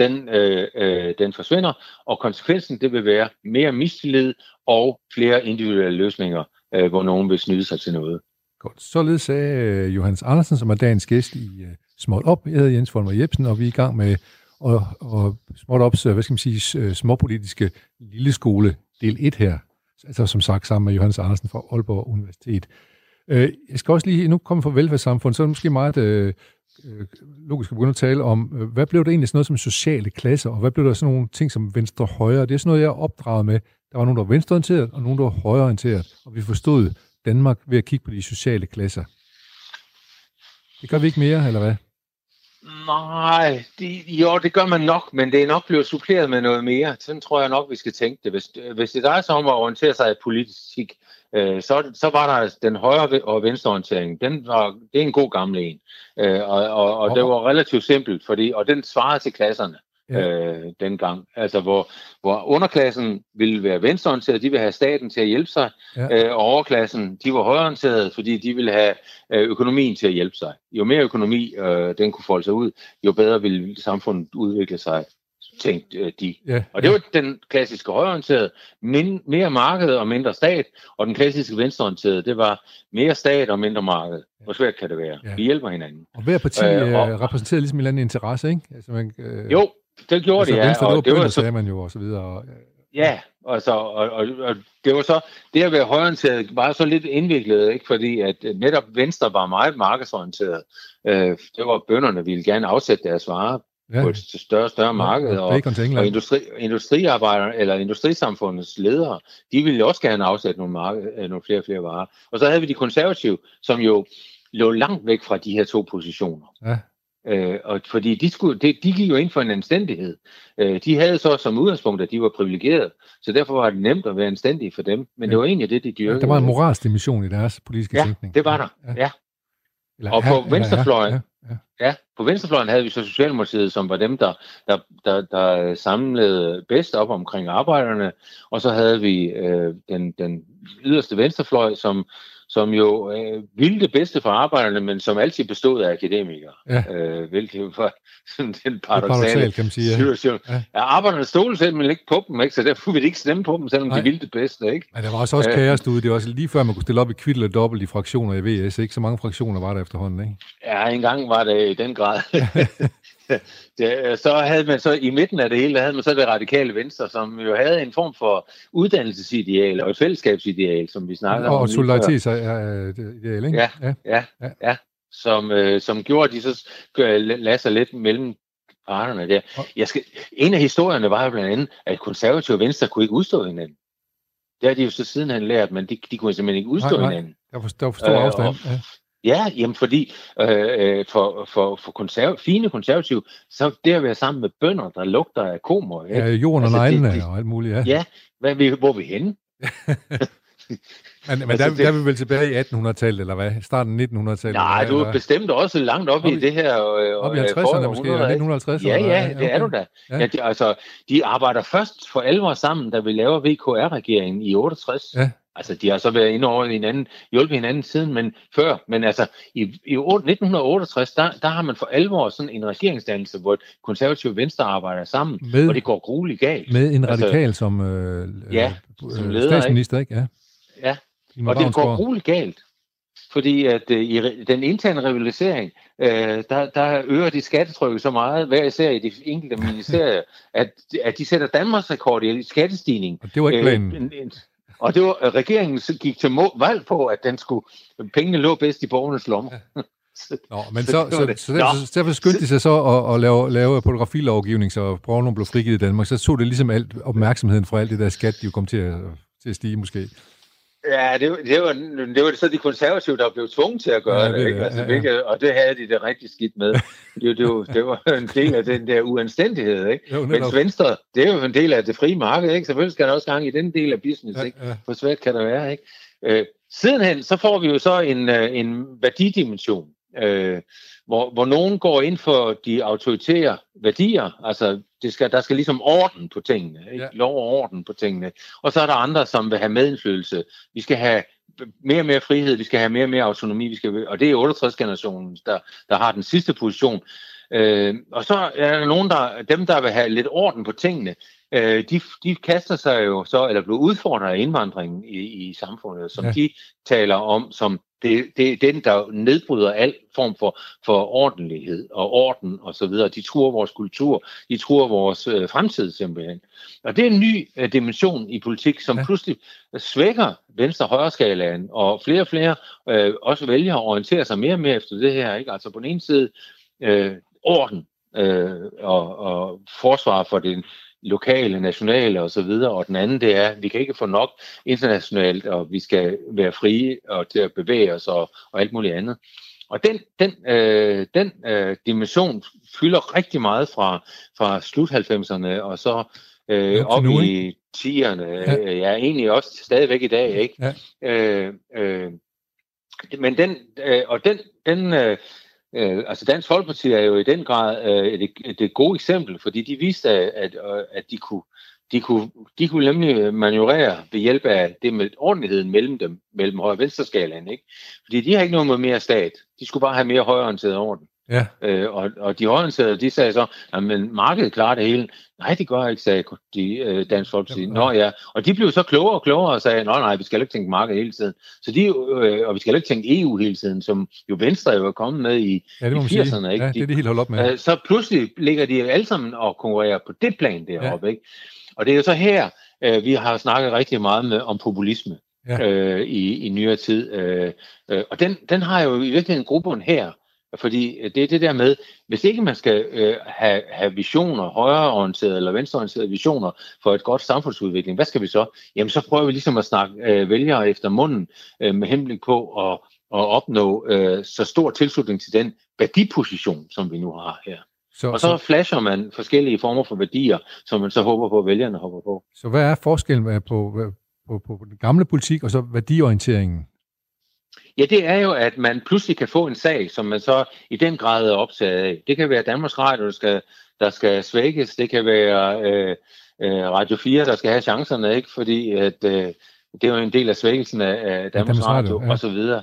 den, øh, øh, den forsvinder, og konsekvensen det vil være mere mistillid og flere individuelle løsninger, øh, hvor nogen vil snyde sig til noget. Godt. Således sagde øh, Johannes Andersen, som er dagens gæst i øh, Småt Op. Jeg hedder Jens Folmer Jebsen, og vi er i gang med og, og Småt Ops, øh, hvad skal man sige, øh, småpolitiske lille skole del 1 her. Altså som sagt sammen med Johannes Andersen fra Aalborg Universitet. Jeg skal også lige, nu komme fra velfærdssamfund, så er det måske meget øh, Øh, logisk at begynde at tale om, øh, hvad blev det egentlig sådan noget som sociale klasser, og hvad blev der sådan nogle ting som venstre og højre? Det er sådan noget, jeg er opdraget med. Der var nogen, der var venstreorienteret, og nogen, der var højreorienteret, og vi forstod Danmark ved at kigge på de sociale klasser. Det gør vi ikke mere, eller hvad? Nej, det, jo, det gør man nok, men det er nok blevet suppleret med noget mere. Sådan tror jeg nok, vi skal tænke det. Hvis, øh, hvis det drejer sig om at orientere sig i politik, øh, så, så var der den højre og venstreorientering. Den var, det er en god gammel en. Øh, og og, og det var relativt simpelt, fordi, og den svarede til klasserne ja. øh, dengang. Altså hvor, hvor underklassen ville være venstreorienteret, de ville have staten til at hjælpe sig, ja. øh, og overklassen, de var højreorienteret, fordi de ville have øh, økonomien til at hjælpe sig. Jo mere økonomi øh, den kunne folde sig ud, jo bedre ville samfundet udvikle sig tænkte øh, de. Ja, og det ja. var den klassiske højreorienterede, min, mere marked og mindre stat, og den klassiske venstreorienterede, det var mere stat og mindre marked. Hvor svært kan det være? Ja. Vi hjælper hinanden. Og hver parti øh, og, øh, repræsenterer ligesom en eller anden interesse, ikke? Altså, man, øh, jo, det gjorde altså, de, ja. Venstre, og det var, det var så, sagde man jo, og så videre. Og, ja, altså, og, og, og det var så, det at være højorienteret var så lidt indviklet, ikke? fordi at netop Venstre var meget markedsorienteret. Øh, det var bønderne ville gerne afsætte deres varer ja. på et større og større marked, ja, og, og industri, industriarbejdere eller industrisamfundets ledere, de ville også gerne afsætte nogle, marked, øh, nogle flere og flere varer. Og så havde vi de konservative, som jo lå langt væk fra de her to positioner. Ja. Øh, og fordi de, skulle, de, de gik jo ind for en anstændighed. Øh, de havde så som udgangspunkt, at de var privilegerede, så derfor var det nemt at være anstændig for dem. Men ja. det var egentlig det, de dyrkede. Ja, der var en moralsk dimension i deres politiske ja, tænkning. det var der, ja. ja. Eller, og på venstrefløjen, ja, ja, ja. ja, på venstrefløjen havde vi så Socialdemokratiet, som var dem, der, der, der, der samlede bedst op omkring arbejderne, og så havde vi øh, den, den yderste venstrefløj, som, som jo øh, ville det bedste for arbejderne, men som altid bestod af akademikere. Ja. Øh, hvilket var sådan den paradoxale kan man sige, ja. situation. Ja. ja arbejderne stod selv, men ikke på dem, ikke? så derfor ville de ikke stemme på dem, selvom Nej. de ville det bedste. Ikke? Men der var også, også kaos derude. Det var også lige før, man kunne stille op i kvitt eller dobbelt i fraktioner i VS. Ikke så mange fraktioner var der efterhånden, ikke? Ja, engang var det i den grad. det, så havde man så i midten af det hele, der havde man så det radikale venstre, som jo havde en form for uddannelsesideal og et fællesskabsideal, som vi snakker og om. Og solidaritetsideal, ikke? Ja, ja, ja. ja. ja. Som, øh, som gjorde, at de så lade sig lidt mellem parterne der. Jeg skal, en af historierne var jo blandt andet, at konservative og venstre kunne ikke udstå hinanden. Det har de jo så sidenhen lært, men de, de kunne simpelthen ikke udstå nej, nej. hinanden. Der var, der var stor øh, afstand. Og, ja. Ja, jamen fordi øh, øh, for, for, for konserv, fine konservative, så det at være sammen med bønder, der lugter af komer. Ikke? Ja, jorden og altså, neglene og alt muligt, ja. Ja, hvad, vi, hvor er vi henne? men men altså, der, det, der er vi vel tilbage i 1800-tallet, eller hvad? Starten af 1900-tallet? Nej, du er bestemt også langt op, op i, i det her. Øh, op i 50'erne måske, eller 1950'erne? Ja, ja, det okay. er du da. Ja. Ja, de, altså, de arbejder først for alvor sammen, da vi laver VKR-regeringen i 68. Ja. Altså, de har så været inde over hinanden, hjulpet hinanden siden, men før. Men altså, i, i 1968, der, der har man for alvor sådan en regeringsdannelse, hvor konservative venstre arbejder sammen, med, og det går grueligt galt. Med en altså, radikal som, øh, ja, som øh, leder, statsminister, ikke? Ja. ja. Og det går grueligt galt. fordi at øh, i den interne rivalisering, øh, der, der øger de skattetrykket så meget, hver især i de enkelte ministerier, at, at de sætter Danmarks rekord i skattestigning. Og det var ikke planen. Øh, en, en, og det var, regeringen gik til valg på, at den skulle, pengene lå bedst i borgernes lommer. Ja. Nå, men så, så, så, så, derfor, så derfor skyndte de sig så at, at lave, lave fotografilovgivning, så pornoen blev frigivet i Danmark. Så tog det ligesom alt opmærksomheden fra alt det der skat, de jo kom til at, til at stige måske. Ja, det, det, var, det var så de konservative, der blev tvunget til at gøre ja, det, det ikke? Altså, ja, ja. og det havde de det rigtig skidt med. Det, det, var, det var en del af den der uanstændighed, ikke? Jo, Men Venstre, det er jo en del af det frie marked, ikke? Selvfølgelig skal der også gang i den del af business, ja, ikke? For svært kan der være, ikke? Øh, sidenhen, så får vi jo så en, øh, en værdidimension øh, hvor, hvor nogen går ind for de autoritære værdier, altså det skal, der skal ligesom orden på tingene, ikke? Ja. lov og orden på tingene, og så er der andre, som vil have medindflydelse. Vi skal have mere og mere frihed, vi skal have mere og mere autonomi, vi skal, og det er 68-generationen, der, der har den sidste position. Øh, og så er der nogen, der, dem der vil have lidt orden på tingene, øh, de, de kaster sig jo så, eller bliver udfordret af indvandringen i, i samfundet, som ja. de taler om som det, det er den, der nedbryder al form for, for ordentlighed og orden og så videre. De tror vores kultur, de tror vores øh, fremtid simpelthen. Og det er en ny øh, dimension i politik, som ja. pludselig svækker venstre-højre skalaen, og flere og flere øh, også vælger at orientere sig mere og mere efter det her. Ikke? Altså på den ene side øh, orden øh, og, og forsvar for den lokale, nationale og, og den anden det er, at vi kan ikke få nok internationalt, og vi skal være frie og til at bevæge os og, og alt muligt andet. Og den, den, øh, den øh, dimension fylder rigtig meget fra, fra slut 90'erne og så øh, op nu, i 10'erne. Ja. Øh, ja, egentlig også stadigvæk i dag, ikke? Ja. Øh, øh, men den, øh, og den, den øh, Øh, altså Dansk Folkeparti er jo i den grad øh, det, det gode eksempel, fordi de viste, at, at, øh, at de, kunne, de, kunne, de kunne nemlig manøvrere ved hjælp af det med ordentligheden mellem dem, mellem højre og venstreskalaen. ikke? Fordi de har ikke noget med mere stat. De skulle bare have mere højreorienteret orden. Ja. Øh, og, og de højreorienterede, de sagde så, at markedet klarer det hele. Nej, det gør ikke, sagde de øh, Dansk Folkeparti. Nå ja, og de blev så klogere og klogere og sagde, nej, nej, vi skal ikke tænke markedet hele tiden. Så de, øh, og vi skal ikke tænke EU hele tiden, som jo Venstre jo er kommet med i, ja, det i 80'erne. Ikke? Ja, det er de helt holdt op med. Øh, så pludselig ligger de alle sammen og konkurrerer på det plan deroppe. Ja. Ikke? Og det er jo så her, øh, vi har snakket rigtig meget med, om populisme. Ja. Øh, i, i nyere tid. Øh, øh, og den, den har jo i virkeligheden en gruppe her, fordi øh, det er det der med, hvis ikke man skal øh, have, have visioner, højreorienterede eller venstreorienterede visioner for et godt samfundsudvikling, hvad skal vi så? Jamen så prøver vi ligesom at snakke øh, vælgere efter munden øh, med henblik på at, at opnå øh, så stor tilslutning til den værdiposition, som vi nu har her. Så, og så, så flasher man forskellige former for værdier, som man så håber på, at vælgerne hopper på. Så hvad er forskellen på, på, på den gamle politik og så værdiorienteringen? Ja, det er jo, at man pludselig kan få en sag, som man så i den grad er optaget af. Det kan være Danmarks Radio, der skal, der skal svækkes. Det kan være øh, øh, Radio 4, der skal have chancerne, ikke? fordi at, øh, det er jo en del af svækkelsen af, af Danmarks, Danmarks Radio, Radio ja. og så videre.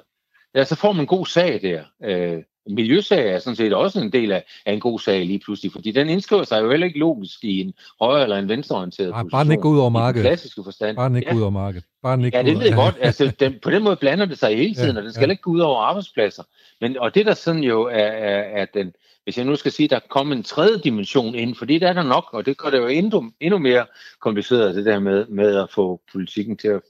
Ja, så får man en god sag der. Øh, miljøsag er sådan set også en del af, af en god sag lige pludselig, fordi den indskriver sig jo heller ikke logisk i en højre eller en venstreorienteret Nej. Bare den ikke ud over markedet. I klassiske forstand. Bare den ikke ja. ud over markedet. Bare den ikke ja, det ved jeg godt. Altså, den, på den måde blander det sig hele tiden, ja, og den skal ja. ikke gå ud over arbejdspladser. Men, og det der sådan jo er, er, er den, hvis jeg nu skal sige, der kommer en tredje dimension ind, fordi det er der nok, og det gør det jo endnu, endnu mere kompliceret, det der med, med at få politikken til at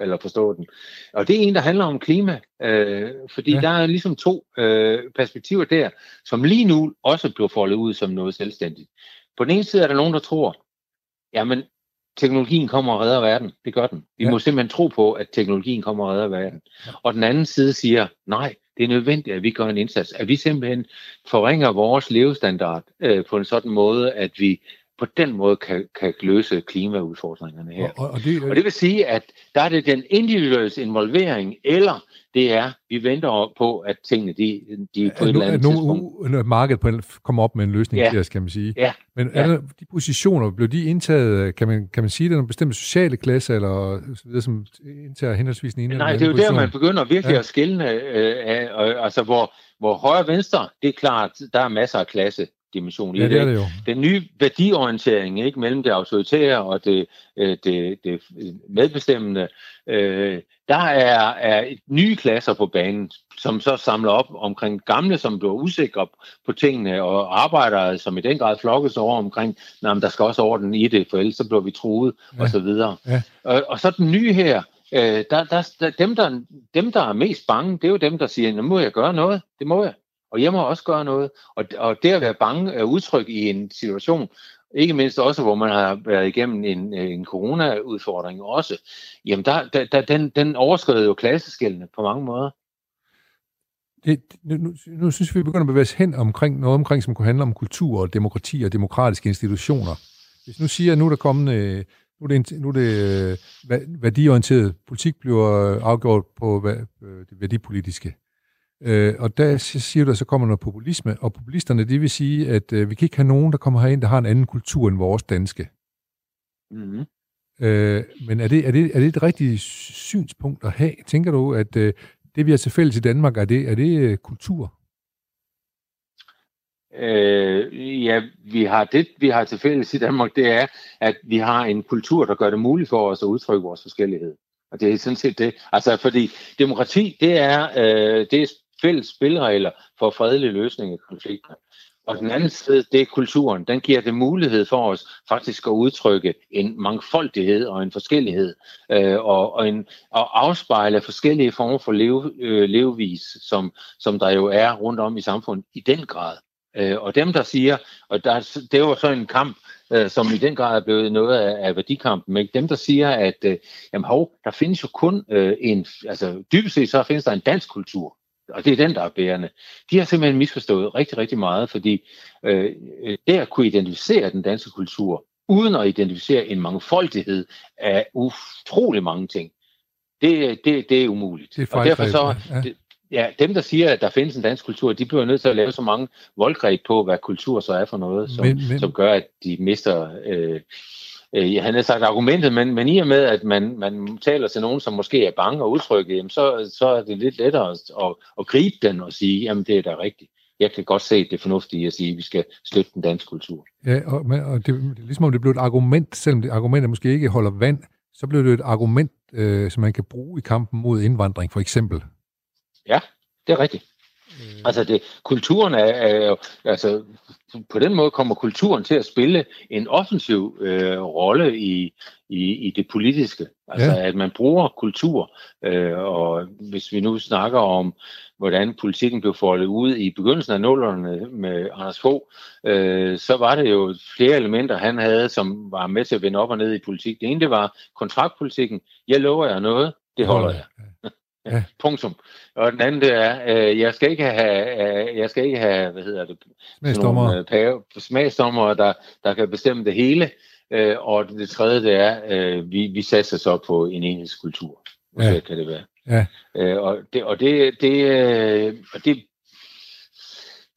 eller forstå den. Og det er en, der handler om klima, øh, fordi ja. der er ligesom to øh, perspektiver der, som lige nu også bliver foldet ud som noget selvstændigt. På den ene side er der nogen, der tror, jamen teknologien kommer og redder verden. Det gør den. Vi ja. må simpelthen tro på, at teknologien kommer og redder verden. Ja. Og den anden side siger, nej, det er nødvendigt, at vi gør en indsats. At vi simpelthen forringer vores levestandard øh, på en sådan måde, at vi på den måde kan, kan løse klimaudfordringerne her. Og, og, det, og det vil sige, at der er det den individuelle involvering, eller det er, vi venter på, at tingene de, de på et eller andet tidspunkt... Nu, markedet på, kommer op med en løsning ja. os, kan man sige. Ja. Men er ja. der, de positioner, blev de indtaget, kan man, kan man sige, det er nogle bestemte sociale klasser, eller så videre, som indtager henholdsvis en Nej, det er jo position. der, man begynder virkelig ja. at skille, øh, øh, altså hvor, hvor højre og venstre, det er klart, der er masser af klasse dimension i ja, det. Er det jo. Den nye værdiorientering ikke, mellem det autoritære og det, øh, det, det medbestemmende, øh, der er, er nye klasser på banen, som så samler op omkring gamle, som bliver usikre på tingene, og arbejdere, som i den grad flokkes over omkring, at der skal også orden i det, for ellers så bliver vi truet, ja. og så videre. Ja. Og, og så den nye her, øh, der, der, der, dem, der, dem, der er mest bange, det er jo dem, der siger, nu må jeg gøre noget, det må jeg. Og jeg må også gøre noget. Og, og det at være bange er udtryk i en situation, ikke mindst også, hvor man har været igennem en, en corona-udfordring også, jamen der, der, der, den, den overskrider jo klasseskældene på mange måder. Det, nu, nu synes vi, vi begynder at bevæge os hen omkring noget omkring, som kunne handle om kultur og demokrati og demokratiske institutioner. Hvis nu siger, at nu er der kommet, øh, nu er det, nu er det øh, værdiorienteret politik bliver afgjort på øh, det værdipolitiske. Øh, og der siger du, at så kommer noget populisme, og populisterne, det vil sige, at øh, vi kan ikke have nogen, der kommer herind, der har en anden kultur end vores danske. Mm-hmm. Øh, men er det, er, det, er det et rigtigt synspunkt at have? Tænker du, at øh, det, vi har til fælles i Danmark, er det, er det øh, kultur? Øh, ja, vi har det, vi har til fælles i Danmark, det er, at vi har en kultur, der gør det muligt for os at udtrykke vores forskellighed. Og det er sådan set det. Altså, fordi demokrati, det er, øh, det er fælles spilregler for fredelig løsning af konflikter. Og den anden side, det er kulturen. Den giver det mulighed for os faktisk at udtrykke en mangfoldighed og en forskellighed, øh, og, og, en, og afspejle forskellige former for leve, øh, levevis, som, som der jo er rundt om i samfundet i den grad. Øh, og dem, der siger, og der, det var så en kamp, øh, som i den grad er blevet noget af, af værdikampen, men dem, der siger, at øh, jamen, hov, der findes jo kun øh, en, altså dybest set så findes der en dansk kultur, og det er den, der er bærende. De har simpelthen misforstået rigtig, rigtig meget, fordi øh, det at kunne identificere den danske kultur, uden at identificere en mangfoldighed af utrolig mange ting, det, det, det er umuligt. Det er og derfor så, ja. det, ja, dem, der siger, at der findes en dansk kultur, de bliver nødt til at lave så mange voldgreb på, hvad kultur så er for noget, som, men, men... som gør, at de mister... Øh, øh, han har sagt argumentet, men, men i og med, at man, man taler til nogen, som måske er bange og utrygge, jamen så, så er det lidt lettere at, at, at gribe den og sige, jamen det er da rigtigt. Jeg kan godt se det fornuftige at sige, at vi skal støtte den danske kultur. Ja, og, og det, det er ligesom om det blev et argument, selvom det argument måske ikke holder vand, så blev det et argument, øh, som man kan bruge i kampen mod indvandring, for eksempel. Ja, det er rigtigt. Øh. Altså, det, kulturen er, er jo, altså, på den måde kommer kulturen til at spille en offensiv øh, rolle i, i, i det politiske. Altså, ja. at man bruger kultur, øh, og hvis vi nu snakker om, hvordan politikken blev foldet ud i begyndelsen af nullerne med Anders Fogh, øh, så var det jo flere elementer, han havde, som var med til at vende op og ned i politik. Det ene, det var kontraktpolitikken. Jeg lover jer noget, det holder jeg. Ja. Punktum. Og den anden det er, øh, jeg skal ikke have, øh, jeg skal ikke have, hvad hedder det, smagsdommer, øh, pave, smagsdommer der, der kan bestemme det hele. Øh, og det tredje det er, øh, vi, vi satser så på en enhedskultur. Ja. kan det være. Ja. Øh, og det, og det, det, øh, og det,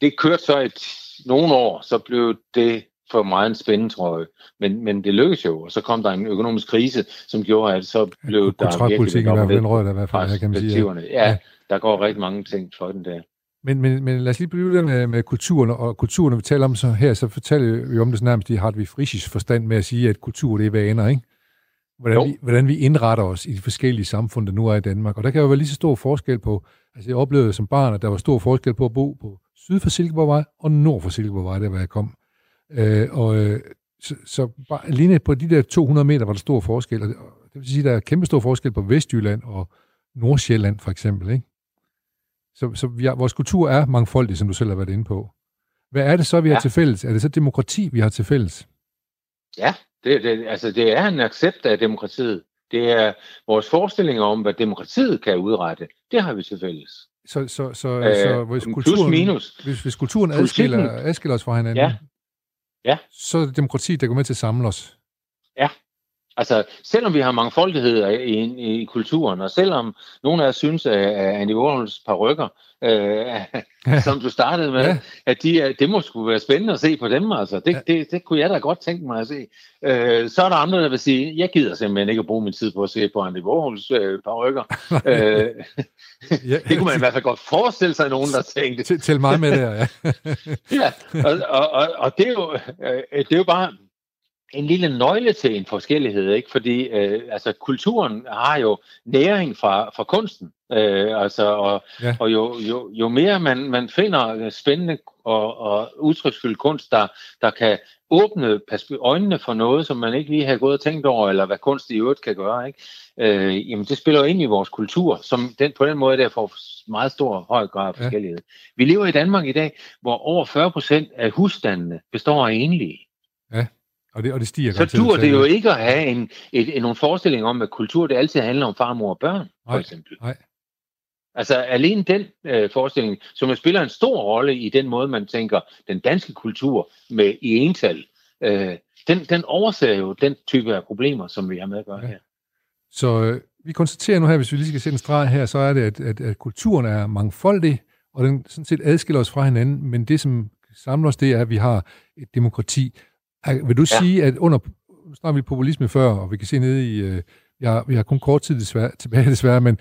det kørte så et nogle år, så blev det for meget en spændetrøje. Men, men det lykkedes jo, og så kom der en økonomisk krise, som gjorde, at så blev ja, der virkelig... i hvert fald, den rød der i hvert fald, kan man sige. Ja. ja, der går rigtig mange ting for den der. Men, men, men lad os lige blive der med, med kulturen, og kulturen, når vi taler om så her, så fortæller vi om det nærmest i Hartwig Frischs forstand med at sige, at kultur det er vaner, ikke? Hvordan vi, hvordan vi indretter os i de forskellige samfund, der nu er i Danmark. Og der kan jo være lige så stor forskel på, altså jeg oplevede som barn, at der var stor forskel på at bo på syd for Silkeborgvej og nord for Silkeborgvej, der hvor jeg kom. Øh, og øh, så, så bare alene på de der 200 meter var der stor forskel, og det vil sige, at der er kæmpe stor forskel på Vestjylland og Nordsjælland for eksempel, ikke? Så, så vi har, vores kultur er mangfoldig, som du selv har været inde på. Hvad er det så, vi ja. har til fælles? Er det så demokrati, vi har til fælles? Ja, det, det, altså det er en accept af demokratiet. Det er vores forestillinger om, hvad demokratiet kan udrette. Det har vi til fælles. Så, så, så, øh, så hvis, kulturen, minus. Hvis, hvis kulturen adskiller, adskiller os fra hinanden, ja. Ja. Så er det demokrati, der går med til at samle os. Ja, Altså, selvom vi har mangfoldighed i, i, i kulturen, og selvom nogle af os synes, at, at Andy Warhols rykker, øh, som du startede med, ja. at de, det må sgu være spændende at se på dem. Altså. Det, ja. det, det kunne jeg da godt tænke mig at se. Øh, så er der andre, der vil sige, jeg gider simpelthen ikke at bruge min tid på at se på Andy Warhols øh, rykker. øh, ja, det kunne man i hvert fald godt forestille sig, nogen der tænkte. Til mig med det ja. ja, og, og, og, og det, er jo, øh, det er jo bare en lille nøgle til en forskellighed, ikke? Fordi øh, altså, kulturen har jo næring fra, fra kunsten. Øh, altså, og, ja. og jo, jo, jo mere man, man finder spændende og, og udtryksfyldt kunst, der, der kan åbne øjnene for noget, som man ikke lige har gået og tænkt over, eller hvad kunst i øvrigt kan gøre, ikke? Øh, jamen det spiller jo ind i vores kultur, som den, på den måde der får meget stor høj grad af forskellighed. Ja. Vi lever i Danmark i dag, hvor over 40 procent af husstandene består af enlige. Ja. Og det, og det stiger Så dur det jo ikke at have en, et, en, nogle forestillinger om, at kultur det altid handler om far, mor og børn, for nej, eksempel. Nej. Altså alene den øh, forestilling, som jo spiller en stor rolle i den måde, man tænker den danske kultur med i ental, øh, den, den overser jo den type af problemer, som vi har med at gøre ja. her. Så øh, vi konstaterer nu her, hvis vi lige skal sætte en streg her, så er det, at, at, at kulturen er mangfoldig, og den sådan set adskiller os fra hinanden, men det, som samler os, det er, at vi har et demokrati, vil du ja. sige, at under, nu snakker vi populisme før, og vi kan se nede i, øh, vi, har, vi har kun kort tid desværre, tilbage desværre, men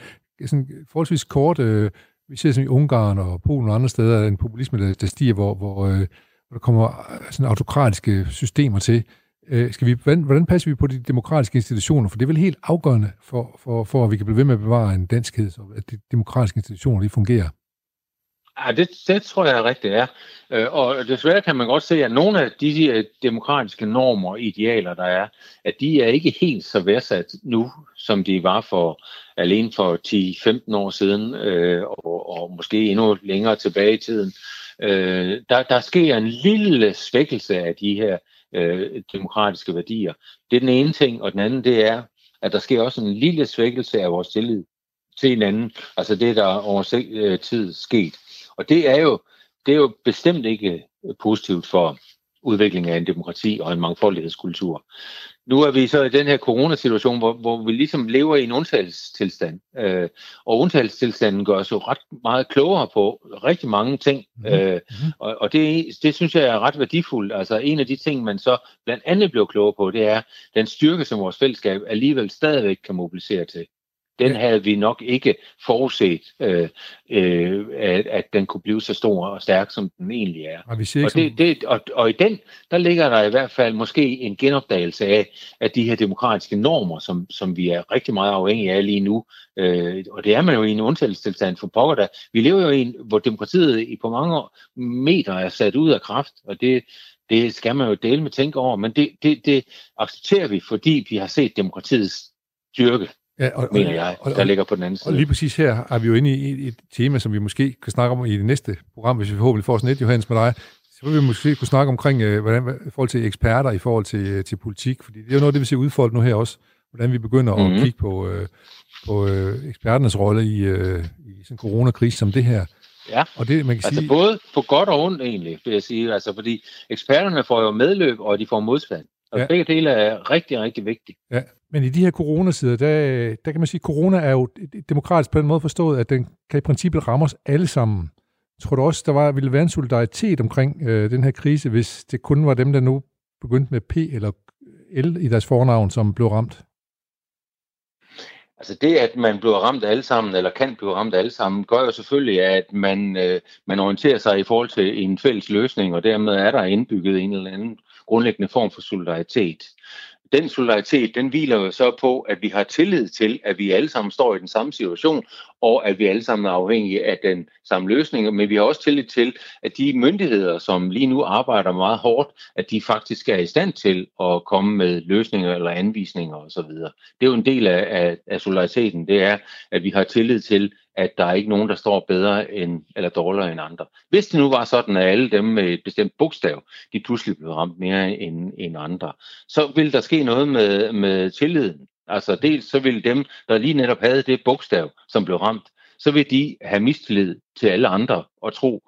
sådan forholdsvis kort, øh, vi ser som i Ungarn og Polen og andre steder, en populisme, der, der stiger, hvor, hvor, øh, hvor der kommer øh, sådan autokratiske systemer til. Øh, skal vi, hvordan, hvordan passer vi på de demokratiske institutioner? For det er vel helt afgørende for, for, for at vi kan blive ved med at bevare en danskhed, så at de demokratiske institutioner de fungerer. Ja, det, det tror jeg rigtigt er. Øh, og desværre kan man godt se, at nogle af de øh, demokratiske normer og idealer, der er, at de er ikke helt så værdsat nu, som de var for alene for 10-15 år siden, øh, og, og måske endnu længere tilbage i tiden. Øh, der, der sker en lille svækkelse af de her demokratiske værdier. Det er den ene ting, og den anden det er, at der sker også en lille svækkelse af vores tillid til hinanden. Altså det, der over tid sket. Og det er jo, det er jo bestemt ikke øh, positivt for udviklingen af en demokrati og en mangfoldighedskultur. Nu er vi så i den her coronasituation, hvor, hvor vi ligesom lever i en undtagelsestilstand. Øh, og undtagelsestilstanden gør os jo ret meget klogere på rigtig mange ting. Mm-hmm. Øh, og og det, det synes jeg er ret værdifuldt. Altså en af de ting, man så blandt andet bliver klogere på, det er den styrke, som vores fællesskab alligevel stadigvæk kan mobilisere til den havde vi nok ikke forudset, øh, øh, at, at den kunne blive så stor og stærk, som den egentlig er. Og, vi siger og, det, det, og, og i den, der ligger der i hvert fald måske en genopdagelse af, af de her demokratiske normer, som, som vi er rigtig meget afhængige af lige nu. Øh, og det er man jo i en undtagelsestilstand for pokker der. Vi lever jo i en, hvor demokratiet i på mange meter er sat ud af kraft, og det, det skal man jo dele med tænke over, men det, det, det accepterer vi, fordi vi har set demokratiets styrke. Ja, og, mener jeg, og, der ligger på den anden side. Og lige præcis her er vi jo inde i et tema, som vi måske kan snakke om i det næste program, hvis vi forhåbentlig får sådan et, Johannes, med dig. Så vil vi måske kunne snakke omkring, øh, hvordan, i forhold til eksperter, i forhold til, øh, til politik, fordi det er jo noget, det vi ser udfoldet nu her også, hvordan vi begynder mm-hmm. at mhm. kigge på, øh, på eksperternes rolle i, i sådan en coronakrise som det her. Ja, og det, man kan altså sige... både på godt og ondt egentlig, vil jeg sige, altså fordi eksperterne får jo medløb, og de får modstand. Og ja. begge dele er rigtig, rigtig vigtige. Ja, men i de her coronasider, der, der kan man sige, at corona er jo demokratisk på den måde forstået, at den kan i princippet ramme os alle sammen. Tror du også, der var, ville være en solidaritet omkring øh, den her krise, hvis det kun var dem, der nu begyndte med P eller L i deres fornavn, som blev ramt? Altså det, at man bliver ramt alle sammen, eller kan blive ramt alle sammen, gør jo selvfølgelig, at man, øh, man orienterer sig i forhold til en fælles løsning, og dermed er der indbygget en eller anden grundlæggende form for solidaritet. Den solidaritet, den hviler jo så på, at vi har tillid til, at vi alle sammen står i den samme situation, og at vi alle sammen er afhængige af den samme løsning. Men vi har også tillid til, at de myndigheder, som lige nu arbejder meget hårdt, at de faktisk er i stand til at komme med løsninger eller anvisninger osv. Det er jo en del af, af, af solidariteten, det er, at vi har tillid til, at der er ikke nogen, der står bedre end, eller dårligere end andre. Hvis det nu var sådan, at alle dem med et bestemt bogstav, de pludselig blev ramt mere end, end andre, så ville der ske noget med, med tilliden. Altså dels så ville dem, der lige netop havde det bogstav, som blev ramt, så vil de have mistillid til alle andre og tro,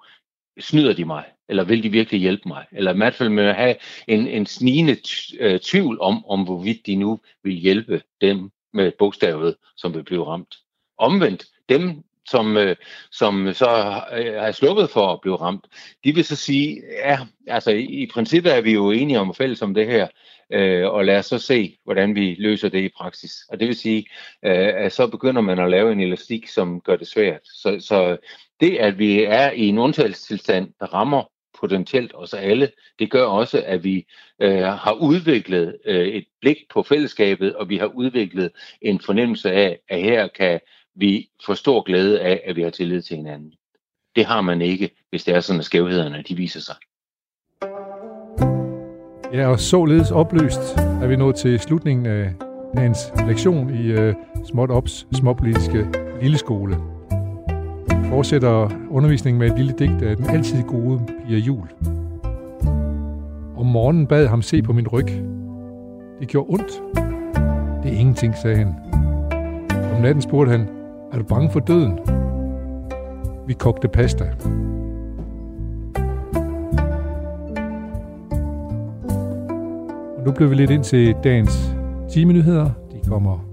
snyder de mig? Eller vil de virkelig hjælpe mig? Eller i hvert fald med at have en, en snigende øh, tvivl om, om hvorvidt de nu vil hjælpe dem med bogstavet, som vil blive ramt. Omvendt, dem, som, øh, som så øh, har sluppet for at blive ramt, de vil så sige, ja, altså i, i princippet er vi jo enige om fælles om det her, øh, og lad os så se, hvordan vi løser det i praksis. Og det vil sige, øh, at så begynder man at lave en elastik, som gør det svært. Så, så det, at vi er i en undtagelsestilstand, der rammer potentielt os alle, det gør også, at vi øh, har udviklet øh, et blik på fællesskabet, og vi har udviklet en fornemmelse af, at her kan vi får stor glæde af, at vi har tillid til hinanden. Det har man ikke, hvis det er sådan, at skævhederne de viser sig. Ja, og således opløst er vi nået til slutningen af dagens lektion i uh, Småt Ops Småpolitiske Lilleskole. Fortsætter undervisningen med et lille digt af den altid gode Pia Jul. Om morgenen bad ham se på min ryg. Det gjorde ondt. Det er ingenting, sagde han. Om natten spurgte han, er du bange for døden? Vi kogte pasta. Og nu bliver vi lidt ind til dagens 10 nyheder. De kommer